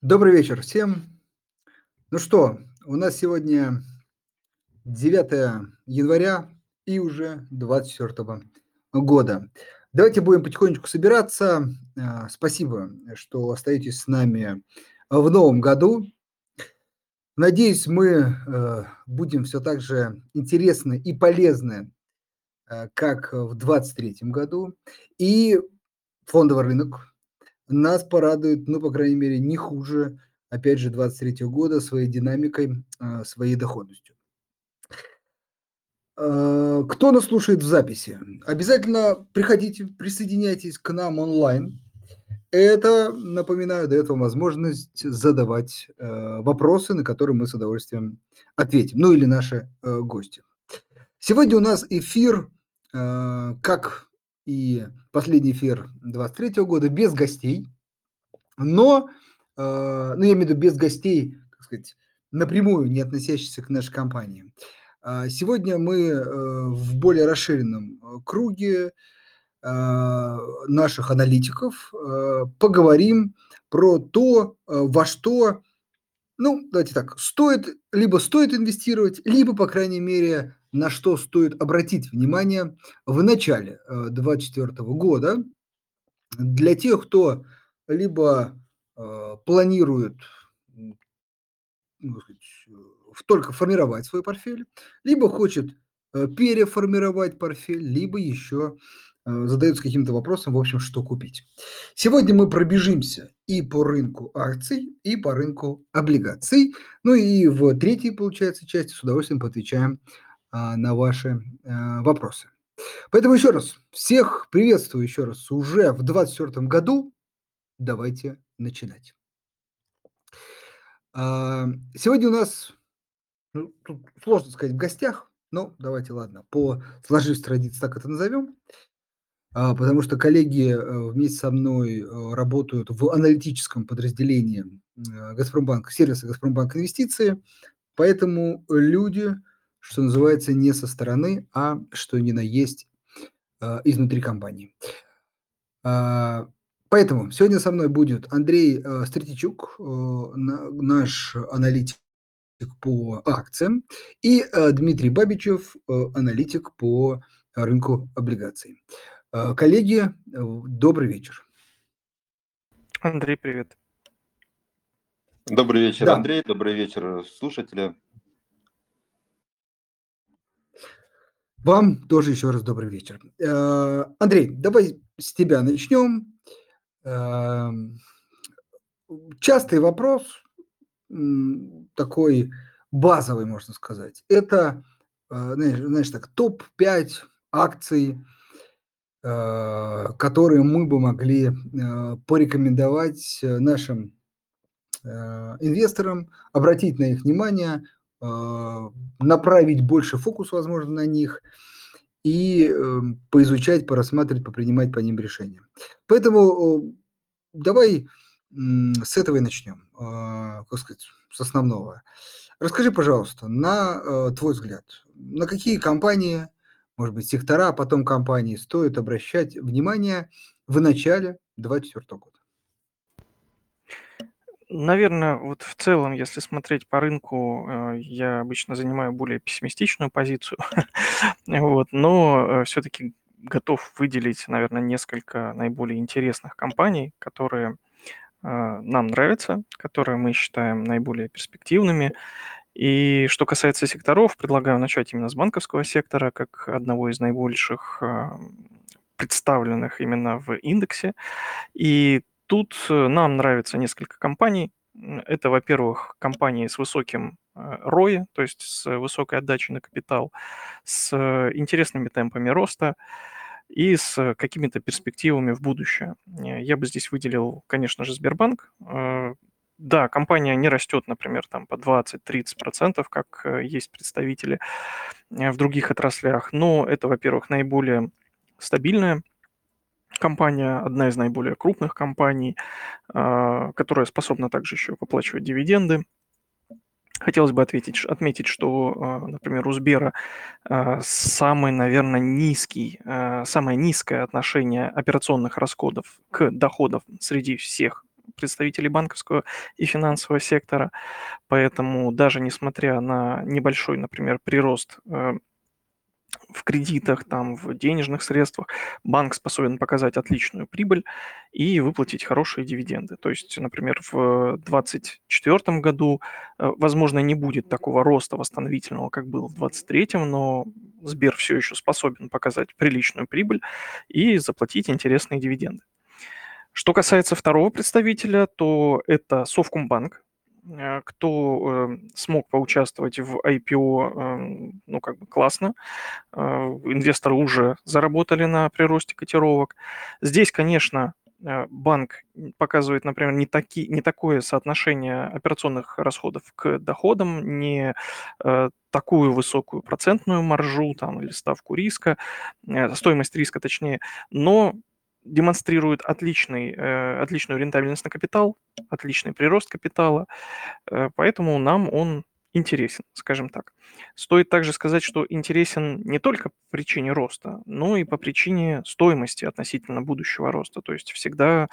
Добрый вечер всем. Ну что, у нас сегодня 9 января и уже 24 года. Давайте будем потихонечку собираться. А, спасибо, что остаетесь с нами в новом году. Надеюсь, мы э, будем все так же интересны и полезны, э, как в 2023 году. И фондовый рынок нас порадует, ну, по крайней мере, не хуже, опять же, 23 года своей динамикой, а, своей доходностью. А, кто нас слушает в записи? Обязательно приходите, присоединяйтесь к нам онлайн. Это, напоминаю, дает вам возможность задавать э, вопросы, на которые мы с удовольствием ответим, ну или наши э, гости. Сегодня у нас эфир, э, как и последний эфир 23 года без гостей, но, э, ну, я имею в виду без гостей, так сказать, напрямую не относящихся к нашей компании. А сегодня мы э, в более расширенном э, круге наших аналитиков поговорим про то, во что, ну, давайте так, стоит, либо стоит инвестировать, либо, по крайней мере, на что стоит обратить внимание в начале 2024 э, года для тех, кто либо э, планирует ну, сказать, только формировать свой портфель, либо хочет э, переформировать портфель, либо еще задается каким-то вопросом, в общем, что купить. Сегодня мы пробежимся и по рынку акций, и по рынку облигаций. Ну и в третьей, получается, части с удовольствием поотвечаем на ваши а, вопросы. Поэтому еще раз, всех приветствую еще раз уже в 2024 году. Давайте начинать. А, сегодня у нас, ну, тут сложно сказать, в гостях, но давайте, ладно, по сложившейся традиции так это назовем, потому что коллеги э, вместе со мной э, работают в аналитическом подразделении э, Газпромбанк, сервиса Газпромбанк Инвестиции, поэтому люди, что называется, не со стороны, а что ни на есть э, изнутри компании. Э, поэтому сегодня со мной будет Андрей э, Стратичук, э, наш аналитик по акциям, и Дмитрий Бабичев, аналитик по рынку облигаций. Коллеги, добрый вечер. Андрей, привет. Добрый вечер, да. Андрей. Добрый вечер, слушатели. Вам тоже еще раз добрый вечер. Э, Андрей, давай с тебя начнем. Эм, частый вопрос, такой базовый, можно сказать. Это, э, знаешь, так, топ-5 акций, э, которые мы бы могли порекомендовать нашим инвесторам, обратить на их внимание – направить больше фокус, возможно, на них и эм, поизучать, порассматривать, попринимать по ним решения. Поэтому давай с этого и начнем, а, как сказать, с основного. Расскажи, пожалуйста, на э, твой взгляд, на какие компании, может быть, сектора, а потом компании стоит обращать внимание в начале 2024 года? Наверное, вот в целом, если смотреть по рынку, э, я обычно занимаю более пессимистичную позицию, вот, но э, все-таки готов выделить, наверное, несколько наиболее интересных компаний, которые э, нам нравятся, которые мы считаем наиболее перспективными. И что касается секторов, предлагаю начать именно с банковского сектора, как одного из наибольших представленных именно в индексе. И Тут э, нам нравится несколько компаний. Это, во-первых, компании с высоким ROI, э, то есть с высокой отдачей на капитал, с э, интересными темпами роста и с какими-то перспективами в будущее. Я бы здесь выделил, конечно же, Сбербанк. Да, компания не растет, например, там по 20-30%, как есть представители в других отраслях, но это, во-первых, наиболее стабильная компания, одна из наиболее крупных компаний, а, которая способна также еще выплачивать дивиденды. Хотелось бы ответить, отметить, что, а, например, у Сбера а, самый, наверное, низкий, самое низкое отношение операционных расходов к доходам среди всех представителей банковского и финансового сектора. Поэтому даже несмотря на небольшой, например, прирост в кредитах, там, в денежных средствах, банк способен показать отличную прибыль и выплатить хорошие дивиденды. То есть, например, в 2024 году, э, возможно, не будет такого роста восстановительного, как был в 2023, но Сбер все еще способен показать приличную прибыль и заплатить интересные дивиденды. Что касается второго представителя, то это Совкомбанк, кто э, смог поучаствовать в IPO, эм, ну, как бы классно. Э, инвесторы уже заработали на приросте котировок. Здесь, конечно, банк показывает, например, не, таки, не такое соотношение операционных расходов к доходам, не такую высокую процентную маржу там, или ставку риска, стоимость риска точнее, но демонстрирует отличный, э, отличную рентабельность на капитал, отличный прирост капитала, э, поэтому нам он интересен, скажем так. Стоит также сказать, что интересен не только по причине роста, но и по причине стоимости относительно будущего роста. То есть всегда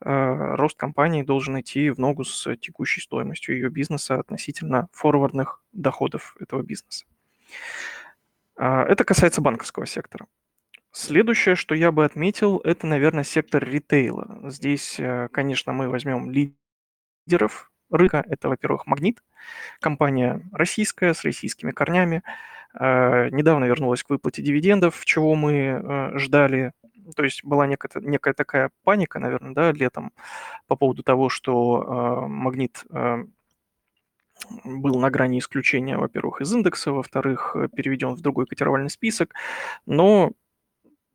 э, рост компании должен идти в ногу с текущей стоимостью ее бизнеса относительно форвардных доходов этого бизнеса. Э, это касается банковского сектора. Следующее, что я бы отметил, это, наверное, сектор ритейла. Здесь, э, конечно, мы возьмем лидеров рынка. Это, во-первых, Магнит, компания российская, с российскими корнями. Э, недавно вернулась к выплате дивидендов, чего мы э, ждали. То есть была некая, некая такая паника, наверное, да, летом по поводу того, что Магнит был на грани исключения, во-первых, из индекса, во-вторых, переведен в другой котировальный список, но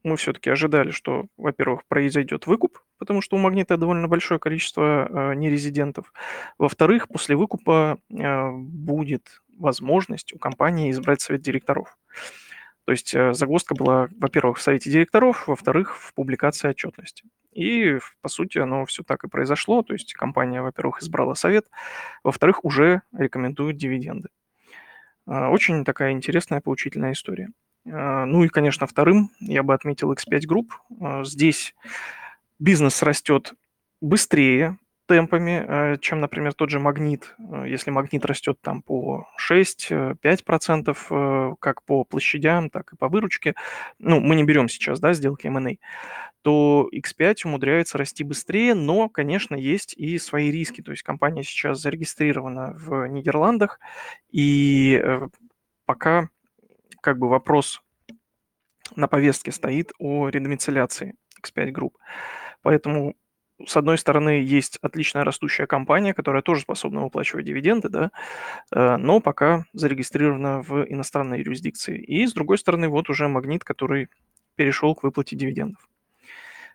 мы все-таки ожидали, что, во-первых, произойдет выкуп, потому что у магнита довольно большое количество э, нерезидентов. Во-вторых, после выкупа э, будет возможность у компании избрать совет директоров. То есть э, загвоздка была, во-первых, в совете директоров, во-вторых, в публикации отчетности. И, по сути, оно все так и произошло. То есть компания, во-первых, избрала совет, во-вторых, уже рекомендует дивиденды. Э, очень такая интересная, поучительная история. А, ну и, конечно, вторым я бы отметил X5 Group. А, здесь бизнес растет быстрее темпами, а, чем, например, тот же магнит. Если магнит растет там по 6-5%, э, как по площадям, так и по выручке, ну, мы не берем сейчас, да, сделки M&A, то X5 умудряется расти быстрее, но, конечно, есть и свои риски. То есть компания сейчас зарегистрирована в Нидерландах, и э, пока как бы вопрос на повестке стоит о редомицеляции X5 Group. Поэтому, с одной стороны, есть отличная растущая компания, которая тоже способна выплачивать дивиденды, да, э, но пока зарегистрирована в иностранной юрисдикции. И, с другой стороны, вот уже магнит, который перешел к выплате дивидендов.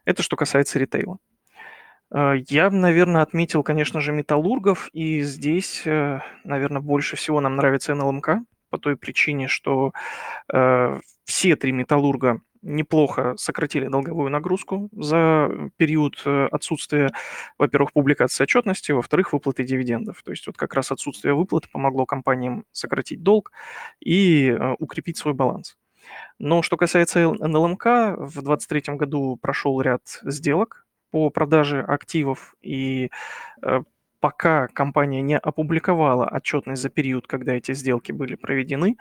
Это что касается ритейла. Э, я, наверное, отметил, конечно же, металлургов, и здесь, э, наверное, больше всего нам нравится НЛМК, по той причине, что э, все три металлурга неплохо сократили долговую нагрузку за период э, отсутствия, во-первых, публикации отчетности, во-вторых, выплаты дивидендов. То есть вот как раз отсутствие выплаты помогло компаниям сократить долг и э, укрепить свой баланс. Но что касается НЛМК, в 2023 году прошел ряд сделок по продаже активов, и э, пока компания не опубликовала отчетность за период, когда эти сделки были проведены.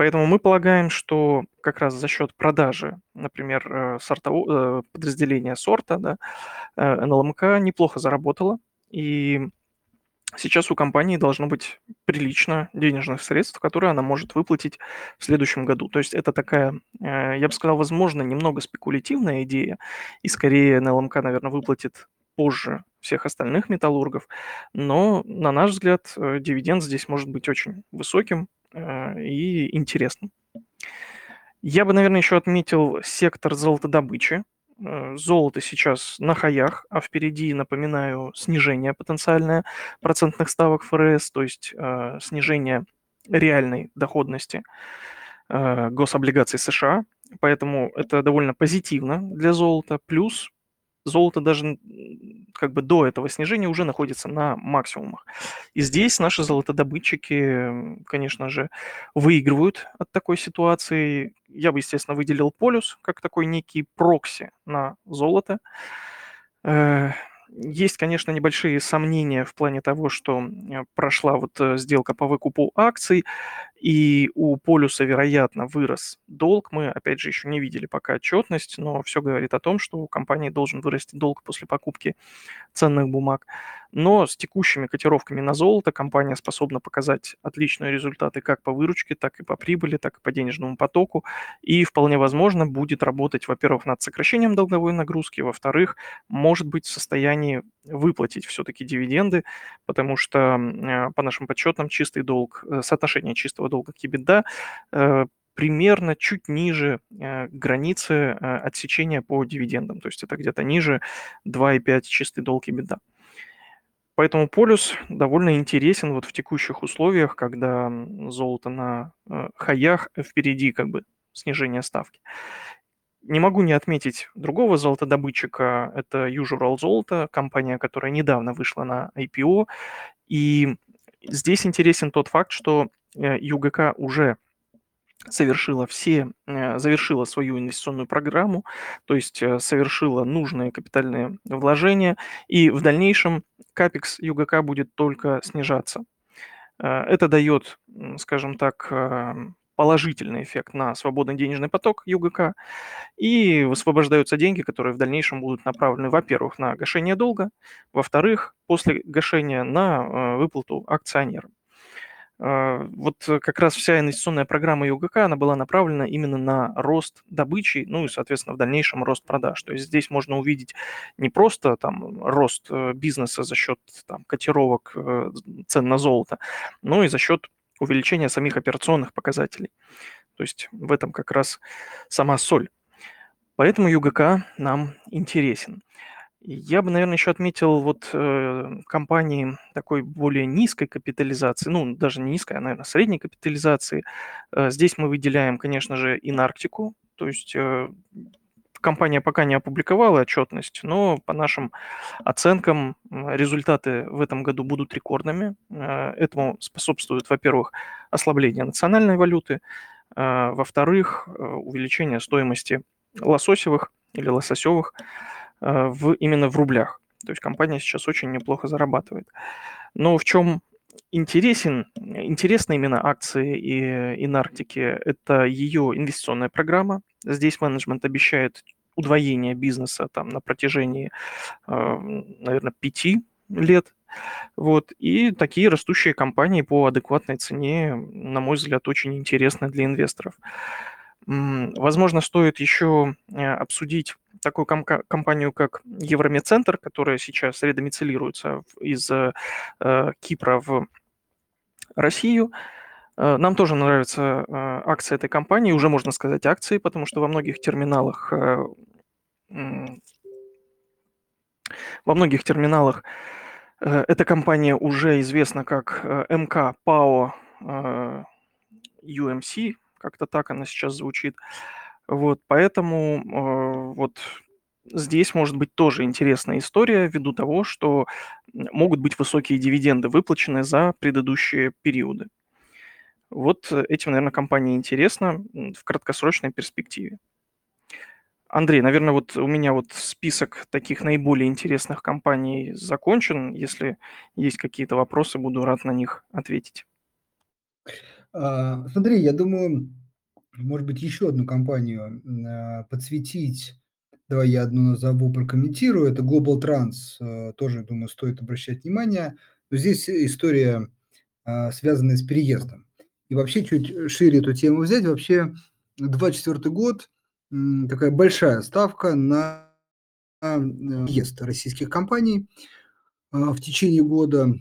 Поэтому мы полагаем, что как раз за счет продажи, например, э, сортового, э, подразделения сорта, да, э, НЛМК неплохо заработала, и сейчас у компании должно быть прилично денежных средств, которые она может выплатить в следующем году. То есть это такая, я бы сказал, возможно, немного спекулятивная идея, и скорее НЛМК, наверное, выплатит позже всех остальных металлургов, но, на наш взгляд, э, дивиденд здесь может быть очень высоким э, и интересным. Я бы, наверное, еще отметил сектор золотодобычи. Э, золото сейчас на хаях, а впереди, напоминаю, снижение потенциальное процентных ставок ФРС, то есть снижение реальной доходности гособлигаций США. Поэтому это довольно позитивно для золота. Плюс золото даже как бы до этого снижения уже находится на максимумах. И здесь наши золотодобытчики, конечно же, выигрывают от такой ситуации. Я бы, естественно, выделил полюс как такой некий прокси на золото. Э, есть, конечно, небольшие сомнения в плане того, что прошла вот э, сделка по выкупу акций, и у полюса, вероятно, вырос долг. Мы, опять же, еще не видели пока отчетность, но все говорит о том, что у компании должен вырасти долг после покупки ценных бумаг. Но с текущими котировками на золото компания способна показать отличные результаты как по выручке, так и по прибыли, так и по денежному потоку. И вполне возможно будет работать, во-первых, над сокращением долговой нагрузки, во-вторых, может быть в состоянии выплатить все-таки дивиденды, потому что э, по нашим подсчетам чистый долг, э, соотношение чистого долга к EBITDA э, примерно чуть ниже границы отсечения по дивидендам, то есть это где-то ниже 2,5 чистый долг EBITDA. Поэтому полюс довольно интересен вот в текущих условиях, когда золото на хаях, впереди как бы снижение ставки. Не могу не отметить другого золотодобытчика, это Usual Золото, компания, которая недавно вышла на IPO. И здесь интересен тот факт, что ЮГК э, уже совершила все, э, завершила свою инвестиционную программу, то есть э, совершила нужные капитальные вложения, и в дальнейшем капекс ЮГК будет только снижаться. Это дает, скажем так, положительный эффект на свободный денежный поток ЮГК, и высвобождаются деньги, которые в дальнейшем будут направлены, во-первых, на гашение долга, во-вторых, после гашения на выплату акционерам. Э, вот как раз вся инвестиционная программа ЮГК, она была направлена именно на рост добычи, ну и, соответственно, в дальнейшем рост продаж. То есть здесь можно увидеть не просто там рост э, бизнеса за счет там, котировок цен на золото, но и за счет увеличение самих операционных показателей. То есть в этом как раз сама соль. Поэтому ЮГК нам интересен. Я бы, наверное, еще отметил вот э, компании такой более низкой капитализации, ну, даже не низкой, а, наверное, средней капитализации. Э, здесь мы выделяем, конечно же, Инарктику, то есть э, компания пока не опубликовала отчетность, но по нашим оценкам результаты в этом году будут рекордными. Э, этому способствует, во-первых, ослабление национальной валюты, э, во-вторых, э, увеличение стоимости лососевых или лососевых в, именно в рублях. То есть компания сейчас очень неплохо зарабатывает. Но в чем интересен, интересны именно акции и Инарктики, это ее инвестиционная программа. Здесь менеджмент обещает удвоение бизнеса там на протяжении, а, наверное, пяти лет. Вот. И такие растущие компании по адекватной цене, на мой взгляд, очень интересны для инвесторов. Возможно, стоит еще э, обсудить такую компанию, как Евромедцентр, которая сейчас редомицилируется из э, Кипра в Россию. Э, нам тоже нравятся э, акции этой компании, уже можно сказать акции, потому что во многих терминалах э, во многих терминалах эта компания уже известна как МК ПАО UMC, как-то так она сейчас звучит. Вот, поэтому вот здесь может быть тоже интересная история ввиду того, что могут быть высокие дивиденды выплачены за предыдущие периоды. Вот этим, наверное, компания интересна в краткосрочной перспективе. Андрей, наверное, вот у меня вот список таких наиболее интересных компаний закончен. Если есть какие-то вопросы, буду рад на них ответить. А, смотри, я думаю, может быть, еще одну компанию а, подсветить. Давай я одну назову, прокомментирую. Это Global Trans. А, тоже, думаю, стоит обращать внимание. Но здесь история, связанная с переездом. И вообще чуть шире эту тему взять, вообще 24 год такая большая ставка на въезд российских компаний в течение года.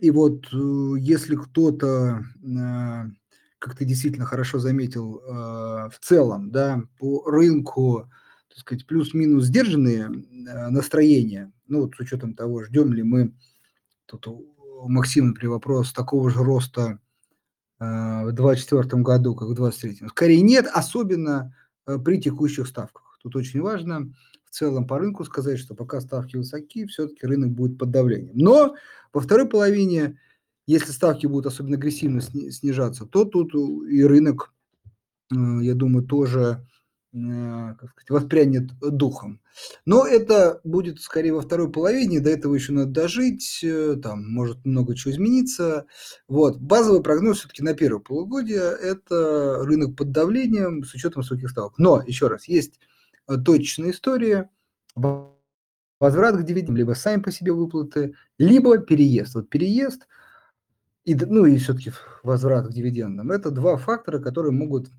И вот э, если кто-то, а, как ты действительно хорошо заметил, а, в целом, да, по рынку, так сказать, плюс-минус сдержанные настроения, ну вот с учетом того, ждем ли мы, тут у Максима, например, вопрос такого же роста Э, в 2024 году, как в 2023. Скорее нет, особенно э, при текущих ставках. Тут очень важно целом по рынку сказать, что пока ставки высоки, все-таки рынок будет под давлением. Но во второй половине, если ставки будут особенно агрессивно снижаться, то тут и рынок, э, я думаю, тоже э, как сказать, воспрянет духом. Но это будет скорее во второй половине, до этого еще надо дожить, э, там может много чего измениться. Вот. Базовый прогноз все-таки на первое полугодие – это рынок под давлением с учетом высоких ставок. Но, еще раз, есть точечная история, возврат к дивидендам, либо сами по себе выплаты, либо переезд. Вот переезд и, ну и все-таки возврат к дивидендам – это два фактора, которые могут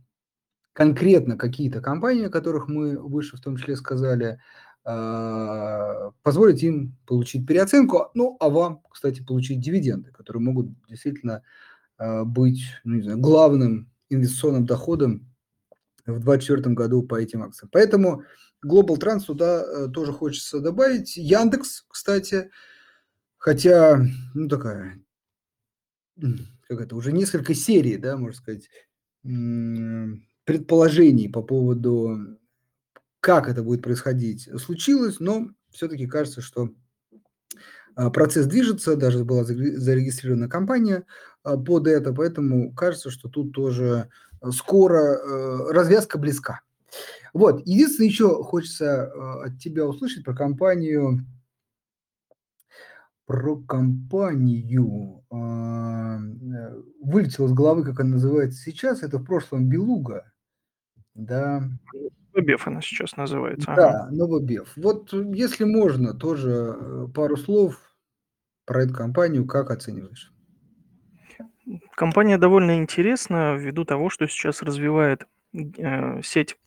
конкретно какие-то компании, о которых мы выше в том числе сказали, а, позволить им получить переоценку, ну, а вам, кстати, получить дивиденды, которые могут действительно а, быть ну, не знаю, главным инвестиционным доходом в 2024 году по этим акциям. Поэтому Global Trans туда э, тоже хочется добавить. Яндекс, кстати, хотя, ну, такая, как это, уже несколько серий, да, можно сказать, предположений по поводу, как это будет происходить, случилось, но все-таки кажется, что а, процесс движется, даже была зарегистрирована компания а, под это, поэтому кажется, что тут тоже скоро э, развязка близка. Вот, единственное, еще хочется э, от тебя услышать про компанию, про компанию, а, э, вылетело с головы, как она называется сейчас, это в прошлом Белуга, да. Новобев она сейчас называется. Да, ага. Новобев. Вот если можно, тоже э, пару слов про эту компанию, как оцениваешь? Компания довольно интересна ввиду того, что сейчас развивает э, сеть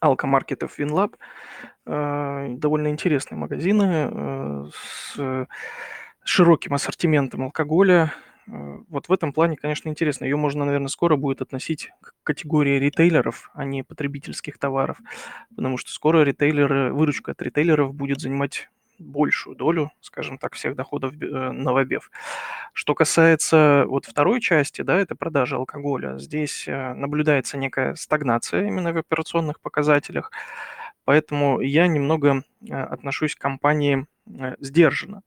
алкомаркетов WinLab. Э, довольно интересные магазины э, с широким ассортиментом алкоголя, Э, вот в этом плане, конечно, интересно. Ее можно, наверное, скоро будет относить к категории ритейлеров, а не потребительских товаров, потому что скоро ритейлеры, выручка от ритейлеров будет занимать большую долю, скажем так, всех доходов э, новобев. Что касается вот второй части, да, это продажа алкоголя, здесь э, наблюдается некая стагнация именно в операционных показателях, поэтому я немного отношусь к компании сдержанно.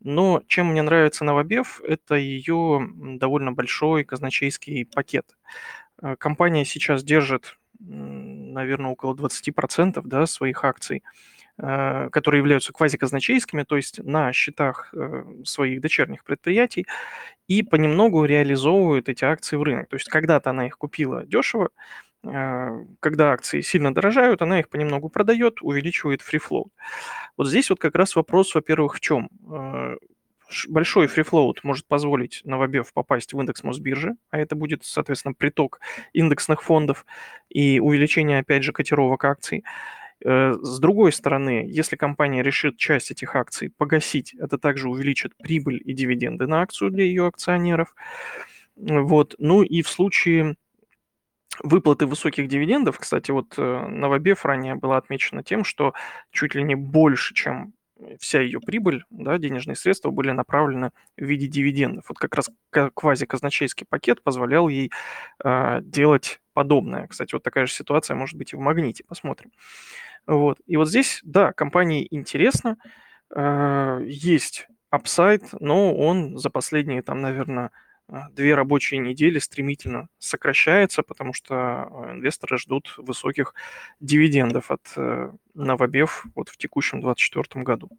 Но чем мне нравится Новобев, это ее довольно большой казначейский пакет. Э, компания сейчас держит, наверное, около 20% да, своих акций, э, которые являются квазиказначейскими, то есть на счетах э, своих дочерних предприятий, и понемногу реализовывают эти акции в рынок. То есть когда-то она их купила дешево, когда акции сильно дорожают, она их понемногу продает, увеличивает float. Вот здесь вот как раз вопрос, во-первых, в чем? Э, большой фрифлоут может позволить Новобев попасть в индекс Мосбиржи, а это будет, соответственно, приток индексных фондов и увеличение, опять же, котировок акций. Э, с другой стороны, если компания решит часть этих акций погасить, это также увеличит прибыль и дивиденды на акцию для ее акционеров. Вот. Ну и в случае выплаты высоких дивидендов, кстати, вот э, Новобев ранее была отмечена тем, что чуть ли не больше, чем вся ее прибыль, да, денежные средства были направлены в виде дивидендов. Вот как раз квазиказначейский пакет позволял ей э, делать подобное. Кстати, вот такая же ситуация может быть и в Магните, посмотрим. Вот. И вот здесь, да, компании интересно, э, есть апсайд, но он за последние, там, наверное, а, две рабочие недели стремительно сокращается, потому что а, инвесторы ждут высоких дивидендов от э, Новобев вот в текущем 2024 году.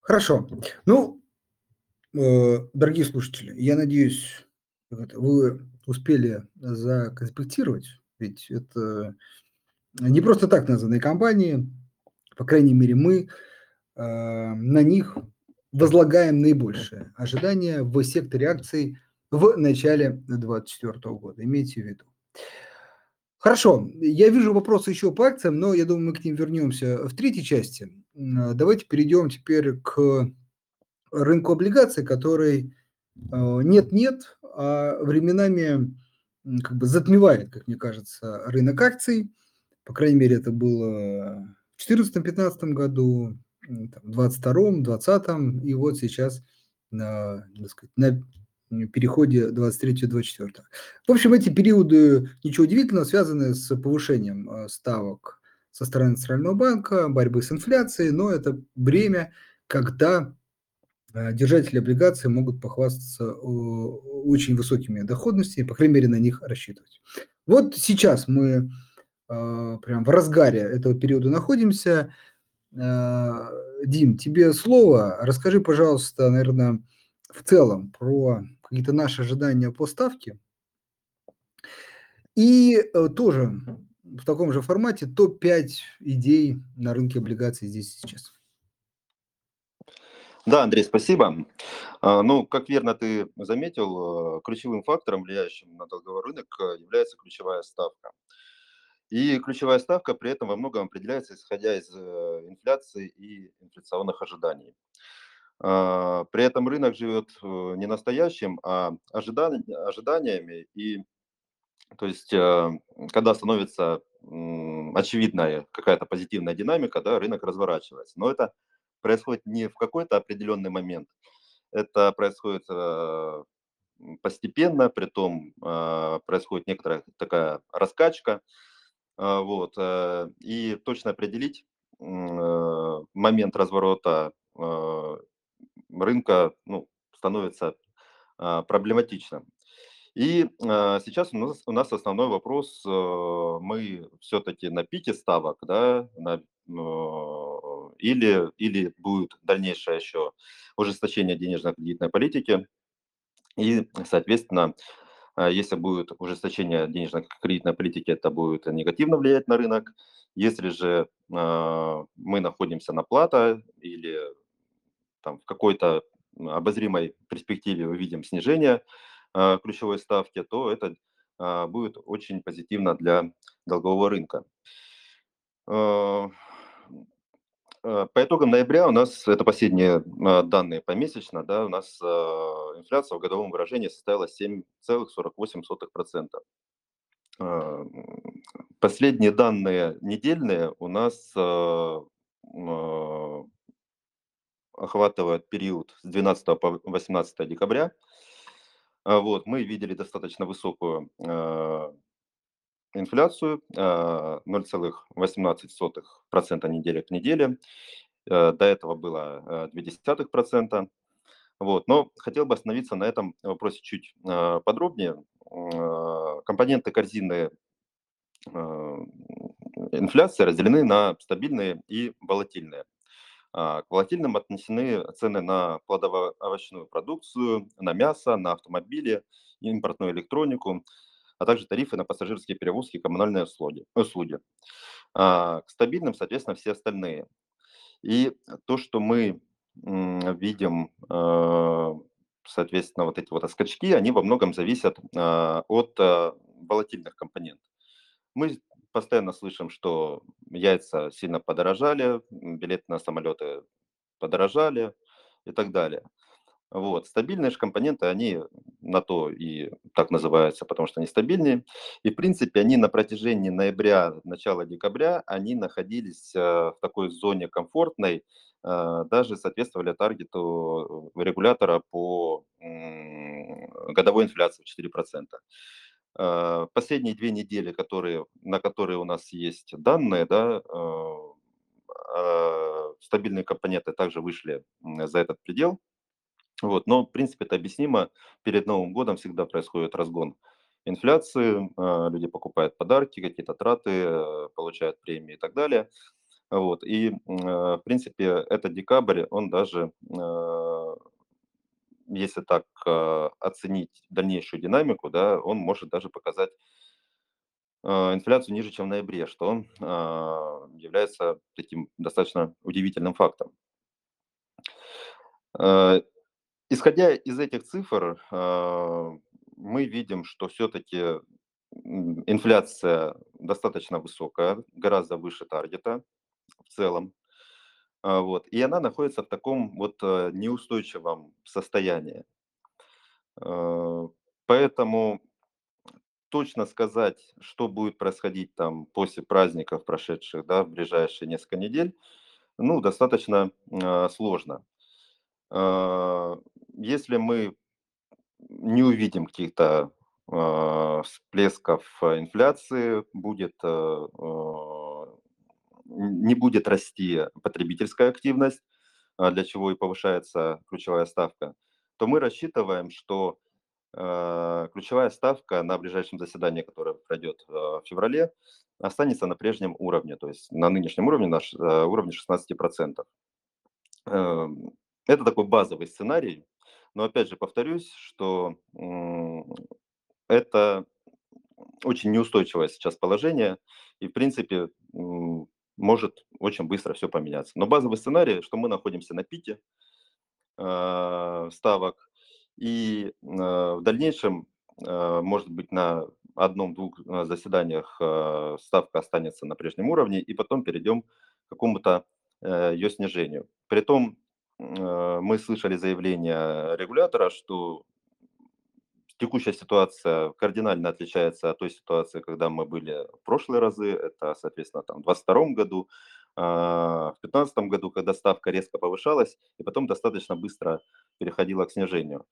Хорошо. Ну, э, дорогие слушатели, я надеюсь, вы успели законспектировать, ведь это не просто так названные компании, по крайней мере, мы э, на них возлагаем наибольшее ожидание в секторе акций в начале 2024 года. Имейте в виду. Хорошо, я вижу вопросы еще по акциям, но я думаю, мы к ним вернемся в третьей части. Давайте перейдем теперь к рынку облигаций, который э, нет-нет, а временами как бы затмевает, как мне кажется, рынок акций. По крайней мере, это было в 2014-2015 году, в 22-м, 20-м, и вот сейчас на, сказать, на переходе 23-24. В общем, эти периоды, ничего удивительного, связаны с повышением э, ставок со стороны Центрального банка, борьбы с инфляцией, но это время, когда держатели облигаций могут похвастаться очень высокими доходностями, по крайней мере, на них рассчитывать. Вот сейчас мы э, прям в разгаре этого периода находимся. Дим, тебе слово. Расскажи, пожалуйста, наверное, в целом про какие-то наши ожидания по ставке. И тоже в таком же формате топ-5 идей на рынке облигаций здесь и сейчас. Да, Андрей, спасибо. А, ну, как верно ты заметил, э, ключевым фактором, влияющим на долговой рынок, э, является ключевая ставка. И ключевая ставка при этом во многом определяется исходя из э, инфляции и инфляционных ожиданий. А, при этом рынок живет не настоящим, а ожиданиями. И то есть, когда становится очевидная какая-то позитивная динамика, да, рынок разворачивается. Но это происходит не в какой-то определенный момент, это происходит э, постепенно, при том э, происходит некоторая такая раскачка, э, вот, и точно определить момент разворота рынка ну, становится проблематичным. И сейчас у нас, у нас основной вопрос, мы все-таки на пике ставок, да, на, или, или будет дальнейшее еще ужесточение денежно-кредитной политики. И, соответственно, э, если будет ужесточение денежно-кредитной политики, это будет негативно влиять на рынок. Если же э, мы находимся на плата или там, в какой-то обозримой перспективе увидим снижение а, ключевой ставки, то это а, будет очень позитивно для долгового рынка. А, по итогам ноября у нас, это последние данные помесячно, да, у нас инфляция в годовом выражении составила 7,48%. Последние данные недельные у нас охватывают период с 12 по 18 декабря. А, вот, мы видели достаточно высокую э, инфляцию, э, а, 0,18% неделя к неделе. Э, до этого было 0,2%. Вот, но хотел бы остановиться на этом вопросе чуть э, подробнее. Э, компоненты корзины э, инфляции разделены на стабильные и волатильные. К волатильным отнесены цены на плодово-овощную продукцию, на мясо, на автомобили, импортную электронику, а также тарифы на пассажирские перевозки и коммунальные услуги. услуги. А, к стабильным, соответственно, все остальные. И то, что мы видим, а, соответственно, вот эти вот скачки, они во многом зависят от волатильных компонентов. Мы постоянно слышим, что яйца сильно подорожали, билеты на самолеты подорожали и так далее. Вот. Стабильные же компоненты, они на то и так называются, потому что они стабильные. И, в принципе, они на протяжении ноября, начала декабря, они находились э, в такой зоне комфортной, э, даже соответствовали таргету регулятора по годовой инфляции в 4%. Э, последние две недели, которые, на которые у нас есть данные, да, э, стабильные компоненты также вышли за этот предел. Вот, но, в принципе, это объяснимо. Перед Новым годом всегда происходит разгон инфляции, э, люди покупают подарки, какие-то траты, получают премии и так далее. Вот, и, в принципе, этот декабрь, он даже если так э, оценить дальнейшую динамику, да, он может даже показать э, инфляцию ниже, чем в ноябре, что э, является таким достаточно удивительным фактом. Э, исходя из этих цифр, э, мы видим, что все-таки инфляция достаточно высокая, гораздо выше таргета в целом. А, вот. И она находится в таком вот э, неустойчивом состоянии. Э, поэтому точно сказать, что будет происходить там после праздников прошедших, да, в ближайшие несколько недель, ну, достаточно э, сложно. Э, если мы не увидим каких-то э, всплесков инфляции, будет не будет расти потребительская активность, а, для чего и повышается ключевая ставка, то мы рассчитываем, что э, ключевая ставка на ближайшем заседании, которое пройдет э, в феврале, останется на прежнем уровне, то есть на нынешнем уровне, на э, уровне 16%. Эм, это такой базовый сценарий, но опять же повторюсь, что это очень неустойчивое сейчас положение, и в принципе может очень быстро все поменяться. Но базовый сценарий, что мы находимся на пике э, ставок, и э, в дальнейшем, э, может быть, на одном-двух заседаниях ставка останется на прежнем уровне, и потом перейдем к какому-то ее снижению. Притом мы слышали заявление регулятора, что текущая ситуация кардинально отличается от той ситуации, когда мы были в прошлые разы. Это, соответственно, там, в 2022 году, а, в 2015 году, когда ставка резко повышалась и потом достаточно быстро переходила к снижению.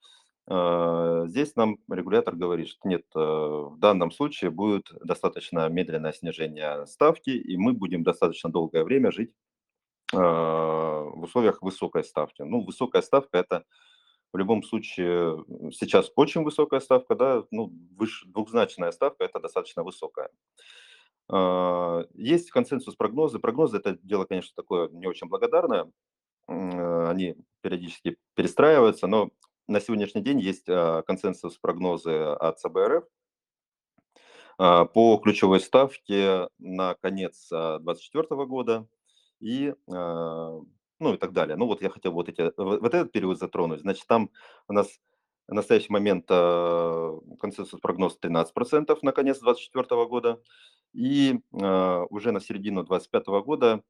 А, здесь нам регулятор говорит, что нет, э, в данном случае будет достаточно медленное снижение ставки, и мы будем достаточно долгое время жить в условиях высокой ставки. Ну, высокая ставка – это в любом случае сейчас очень высокая ставка, да, ну, выше, двухзначная ставка – это достаточно высокая. А, есть консенсус прогнозы. Прогнозы – это дело, конечно, такое не очень благодарное. Они периодически перестраиваются, но на сегодняшний день есть а, консенсус прогнозы от ЦБРФ а, по ключевой ставке на конец 2024 года и ну и так далее. Ну вот я хотел вот, эти, вот этот период затронуть. Значит, там у нас в настоящий момент э, консенсус прогноз 13% на конец 2024 года. И э, уже на середину 2025 года,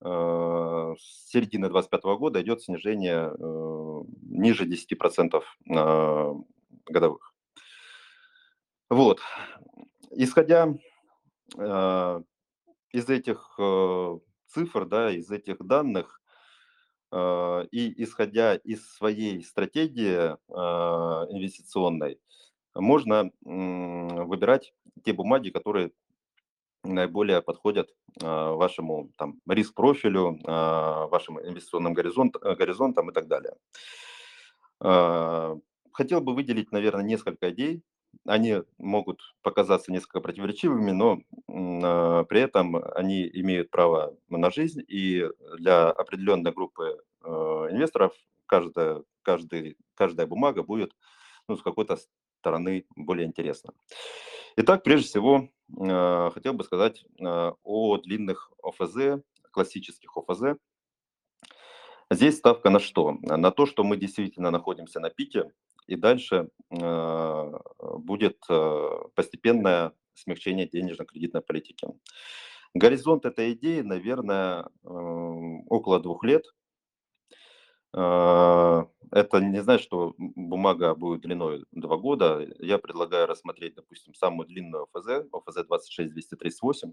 с середины 2025 года идет снижение ниже 10% э, годовых. Вот. Исходя из этих цифр, да, из этих данных, а, и исходя из своей стратегии а, инвестиционной, можно выбирать те бумаги, которые наиболее подходят а, вашему там, риск-профилю, вашим инвестиционным горизонт, э, горизонтам и так далее. Хотел бы выделить, наверное, несколько идей. Они могут показаться несколько противоречивыми, но а, при этом они имеют право на жизнь, и для определенной группы э, инвесторов каждая, каждый, каждая бумага будет ну, с какой-то стороны более интересна. Итак, прежде всего, э, хотел бы сказать э, о длинных ОФЗ, классических ОФЗ. Здесь ставка на что? На то, что мы действительно находимся на пике, и дальше будет постепенное смягчения денежно-кредитной политики. Горизонт этой идеи, наверное, эм, около двух лет. Э, это не значит, что бумага будет длиной два года. Я предлагаю рассмотреть, допустим, самую длинную ОФЗ, ОФЗ 26238.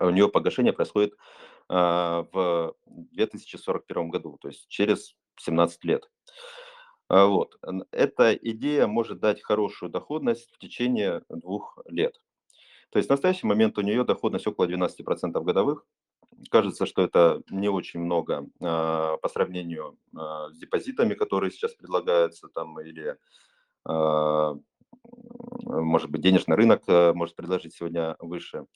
У нее погашение происходит э, в 2041 году, то есть через 17 лет. Вот. Эта идея может дать хорошую доходность в течение двух лет. То есть в настоящий момент у нее доходность около 12% годовых. Кажется, что это не очень много э, по сравнению э, с депозитами, которые сейчас предлагаются, там, или, может быть, денежный рынок э, может предложить сегодня выше.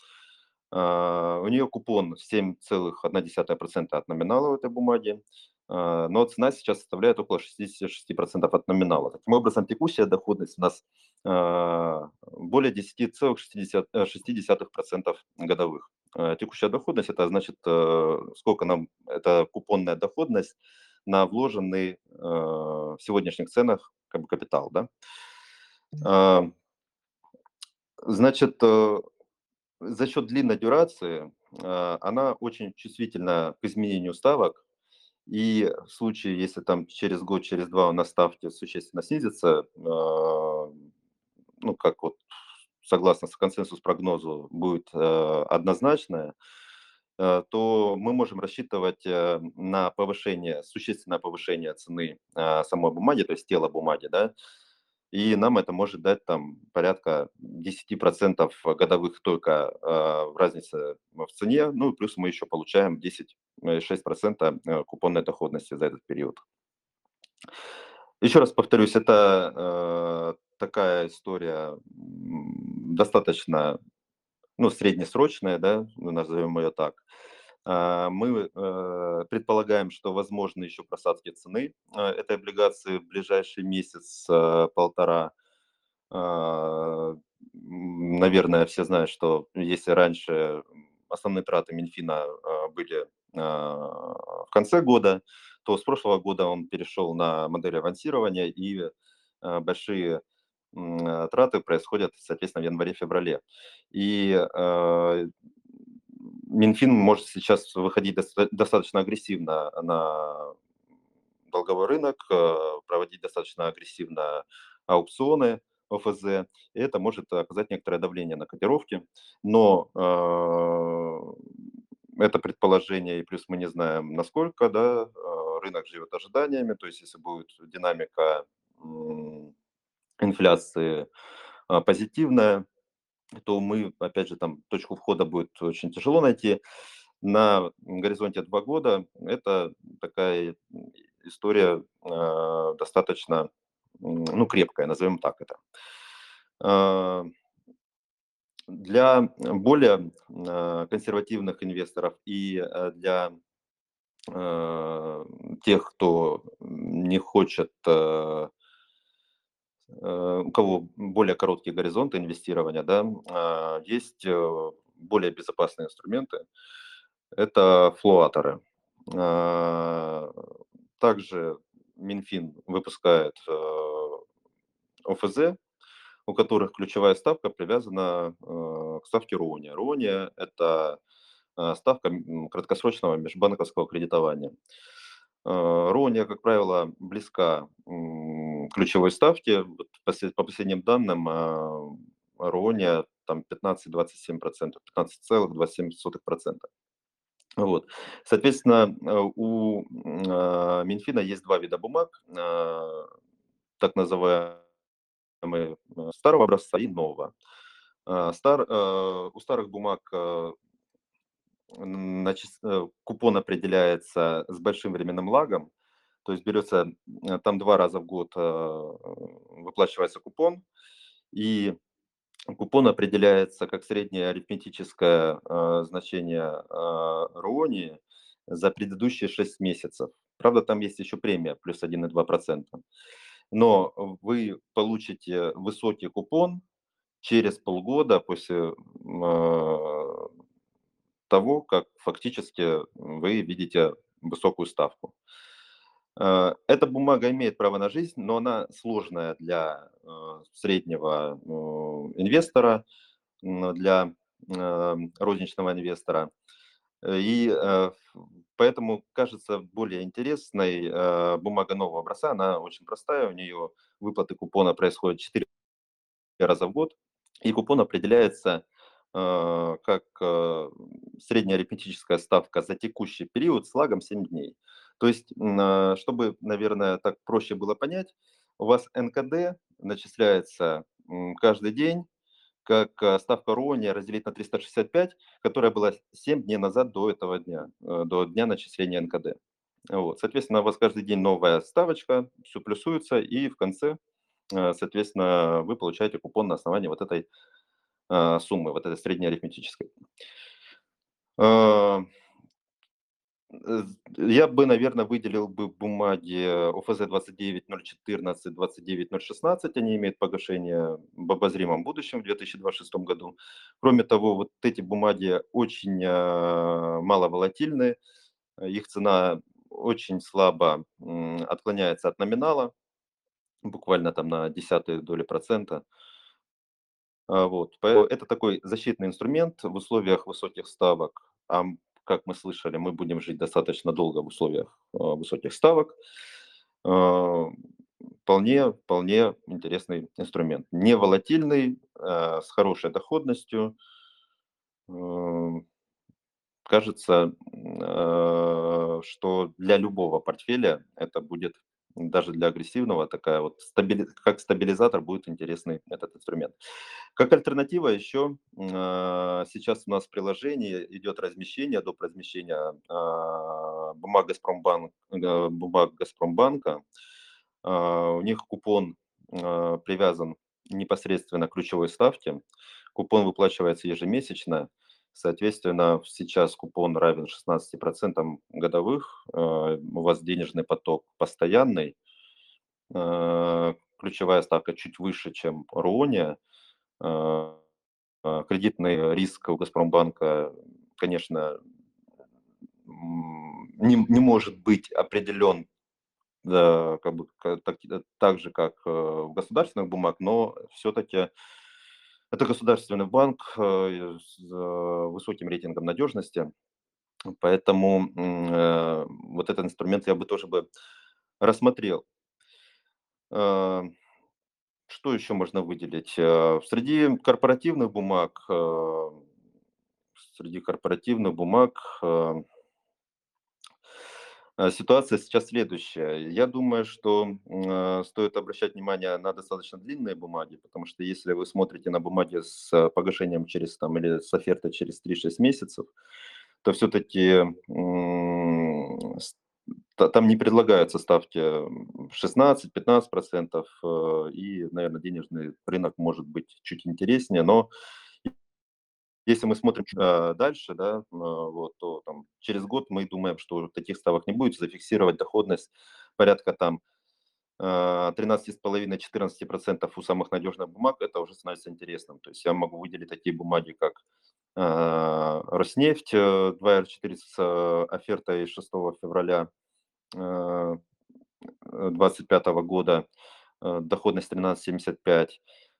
У нее купон 7,1% от номинала этой бумаги. А, но цена сейчас составляет около 66% от номинала. Таким образом, текущая доходность у нас а, более 10,6% э, годовых. А, текущая доходность – это значит, э, сколько нам, это купонная доходность на вложенный в сегодняшних ценах как бы капитал. Да? Значит, э, за счет длинной дюрации она очень чувствительна к изменению ставок, и в случае, если там через год, через два у нас ставки существенно снизятся, а, ну, как вот согласно консенсус прогнозу будет э, однозначное, э, то мы можем рассчитывать э, на повышение, существенное повышение цены самой бумаги, то есть тела бумаги, да, и нам это может дать там порядка 10% годовых только в разнице в цене, ну и плюс мы еще получаем 10 2,6% э, купонной доходности за этот период. Еще раз повторюсь, это э, такая история достаточно ну, среднесрочная, да, назовем ее так. А, мы э, предполагаем, что возможны еще просадки цены э, этой облигации в ближайший месяц-полтора. А, наверное, все знают, что если раньше основные траты Минфина а, были в конце года, то с прошлого года он перешел на модель авансирования, и большие траты происходят, соответственно, в январе-феврале. И Минфин может сейчас выходить достаточно агрессивно на долговой рынок, э, проводить достаточно агрессивно аукционы ОФЗ, и это может оказать некоторое давление на котировки. Но э, это предположение, и плюс мы не знаем, насколько да, э, рынок живет ожиданиями, то есть если будет динамика инфляции позитивная, то мы, опять же, там точку входа будет очень тяжело найти. На горизонте два года это такая история э, достаточно, ну, крепкая, назовем так это. Э, для более э, консервативных инвесторов и э, для тех, кто не хочет Э, у кого более короткие горизонты инвестирования, да, а, есть э, более безопасные инструменты. Это флуаторы. А, также Минфин выпускает э, ОФЗ, у которых ключевая ставка привязана к ставке РОНИ. РОНИ – это ставка краткосрочного межбанковского кредитования. Рония, как правило, близка ключевой ставке. По последним данным, а, Рония там 15-27%, 15,27%. Вот. Соответственно, у а, Минфина есть два вида бумаг, а, так называемые старого образца и нового. Стар, у старых бумаг значит, э, купон определяется с большим временным лагом, то есть берется э, там два раза в год э, выплачивается купон, и купон определяется как среднее арифметическое значение РОНИ за предыдущие 6 месяцев. Правда, там есть еще премия, плюс 1,2%. Но вы получите высокий купон через полгода после того, как фактически вы видите высокую ставку. Э, эта бумага имеет право на жизнь, но она сложная для э, среднего э, инвестора, для розничного инвестора. И поэтому кажется более интересной бумага нового образца. Она очень простая, у нее выплаты купона происходят 4 раза в год, и купон определяется Э, как э, средняя арифметическая ставка за текущий период с лагом 7 дней. То есть, э, чтобы, наверное, так проще было понять, у вас НКД начисляется каждый день, как ставка РОНИ разделить на 365, которая была 7 дней назад до этого дня, до дня начисления НКД. Вот. Соответственно, у вас каждый день новая ставочка, все плюсуется, и в конце, соответственно, вы получаете купон на основании вот этой а, суммы, вот этой среднеарифметической. А, я бы, наверное, выделил бы бумаги ОФЗ 29014, 29016, они имеют погашение в обозримом будущем в 2026 году. Кроме того, вот эти бумаги очень а, мало волатильны, их цена очень слабо отклоняется от номинала, буквально там на десятые доли процента. А, вот. Это такой защитный инструмент в условиях высоких ставок. А как мы слышали, мы будем жить достаточно долго в условиях а, высоких ставок. А, вполне, вполне интересный инструмент. Не волатильный, с хорошей доходностью. Кажется, что для любого портфеля это будет даже для агрессивного, такая вот стабили как стабилизатор будет интересный этот инструмент. Как альтернатива еще, а, сейчас у нас в приложении идет размещение, доп. размещение, а, бумаг Газпромбанк э, бумаг Газпромбанка. А, у них купон, привязан непосредственно к ключевой ставке. Купон выплачивается ежемесячно. Соответственно, сейчас купон равен 16% годовых. У вас денежный поток постоянный. Ключевая ставка чуть выше, чем РОНе. Кредитный риск у Газпромбанка, конечно, не, не может быть определен да, как бы, так, так же, как в государственных бумаг, но все-таки это государственный банк э, с высоким рейтингом надежности, поэтому э, вот этот инструмент я бы тоже бы рассмотрел. Э, что еще можно выделить? Среди корпоративных бумаг, среди корпоративных бумаг Э, ситуация сейчас следующая. Я думаю, что э, стоит обращать внимание на достаточно длинные бумаги, потому что если вы смотрите на бумаги с э, погашением через там или с офертой через 3-6 месяцев, то все-таки там не предлагаются ставки 16-15%, и, наверное, денежный рынок может быть чуть интереснее, но если мы смотрим э, дальше, да, э, вот, то там, через год мы думаем, что таких ставок не будет, зафиксировать доходность порядка там 13,5-14% у самых надежных бумаг, это уже становится интересным. То есть я могу выделить такие бумаги, как э, Роснефть, 2R4 с офертой 6 февраля 2025 года, доходность 13,75,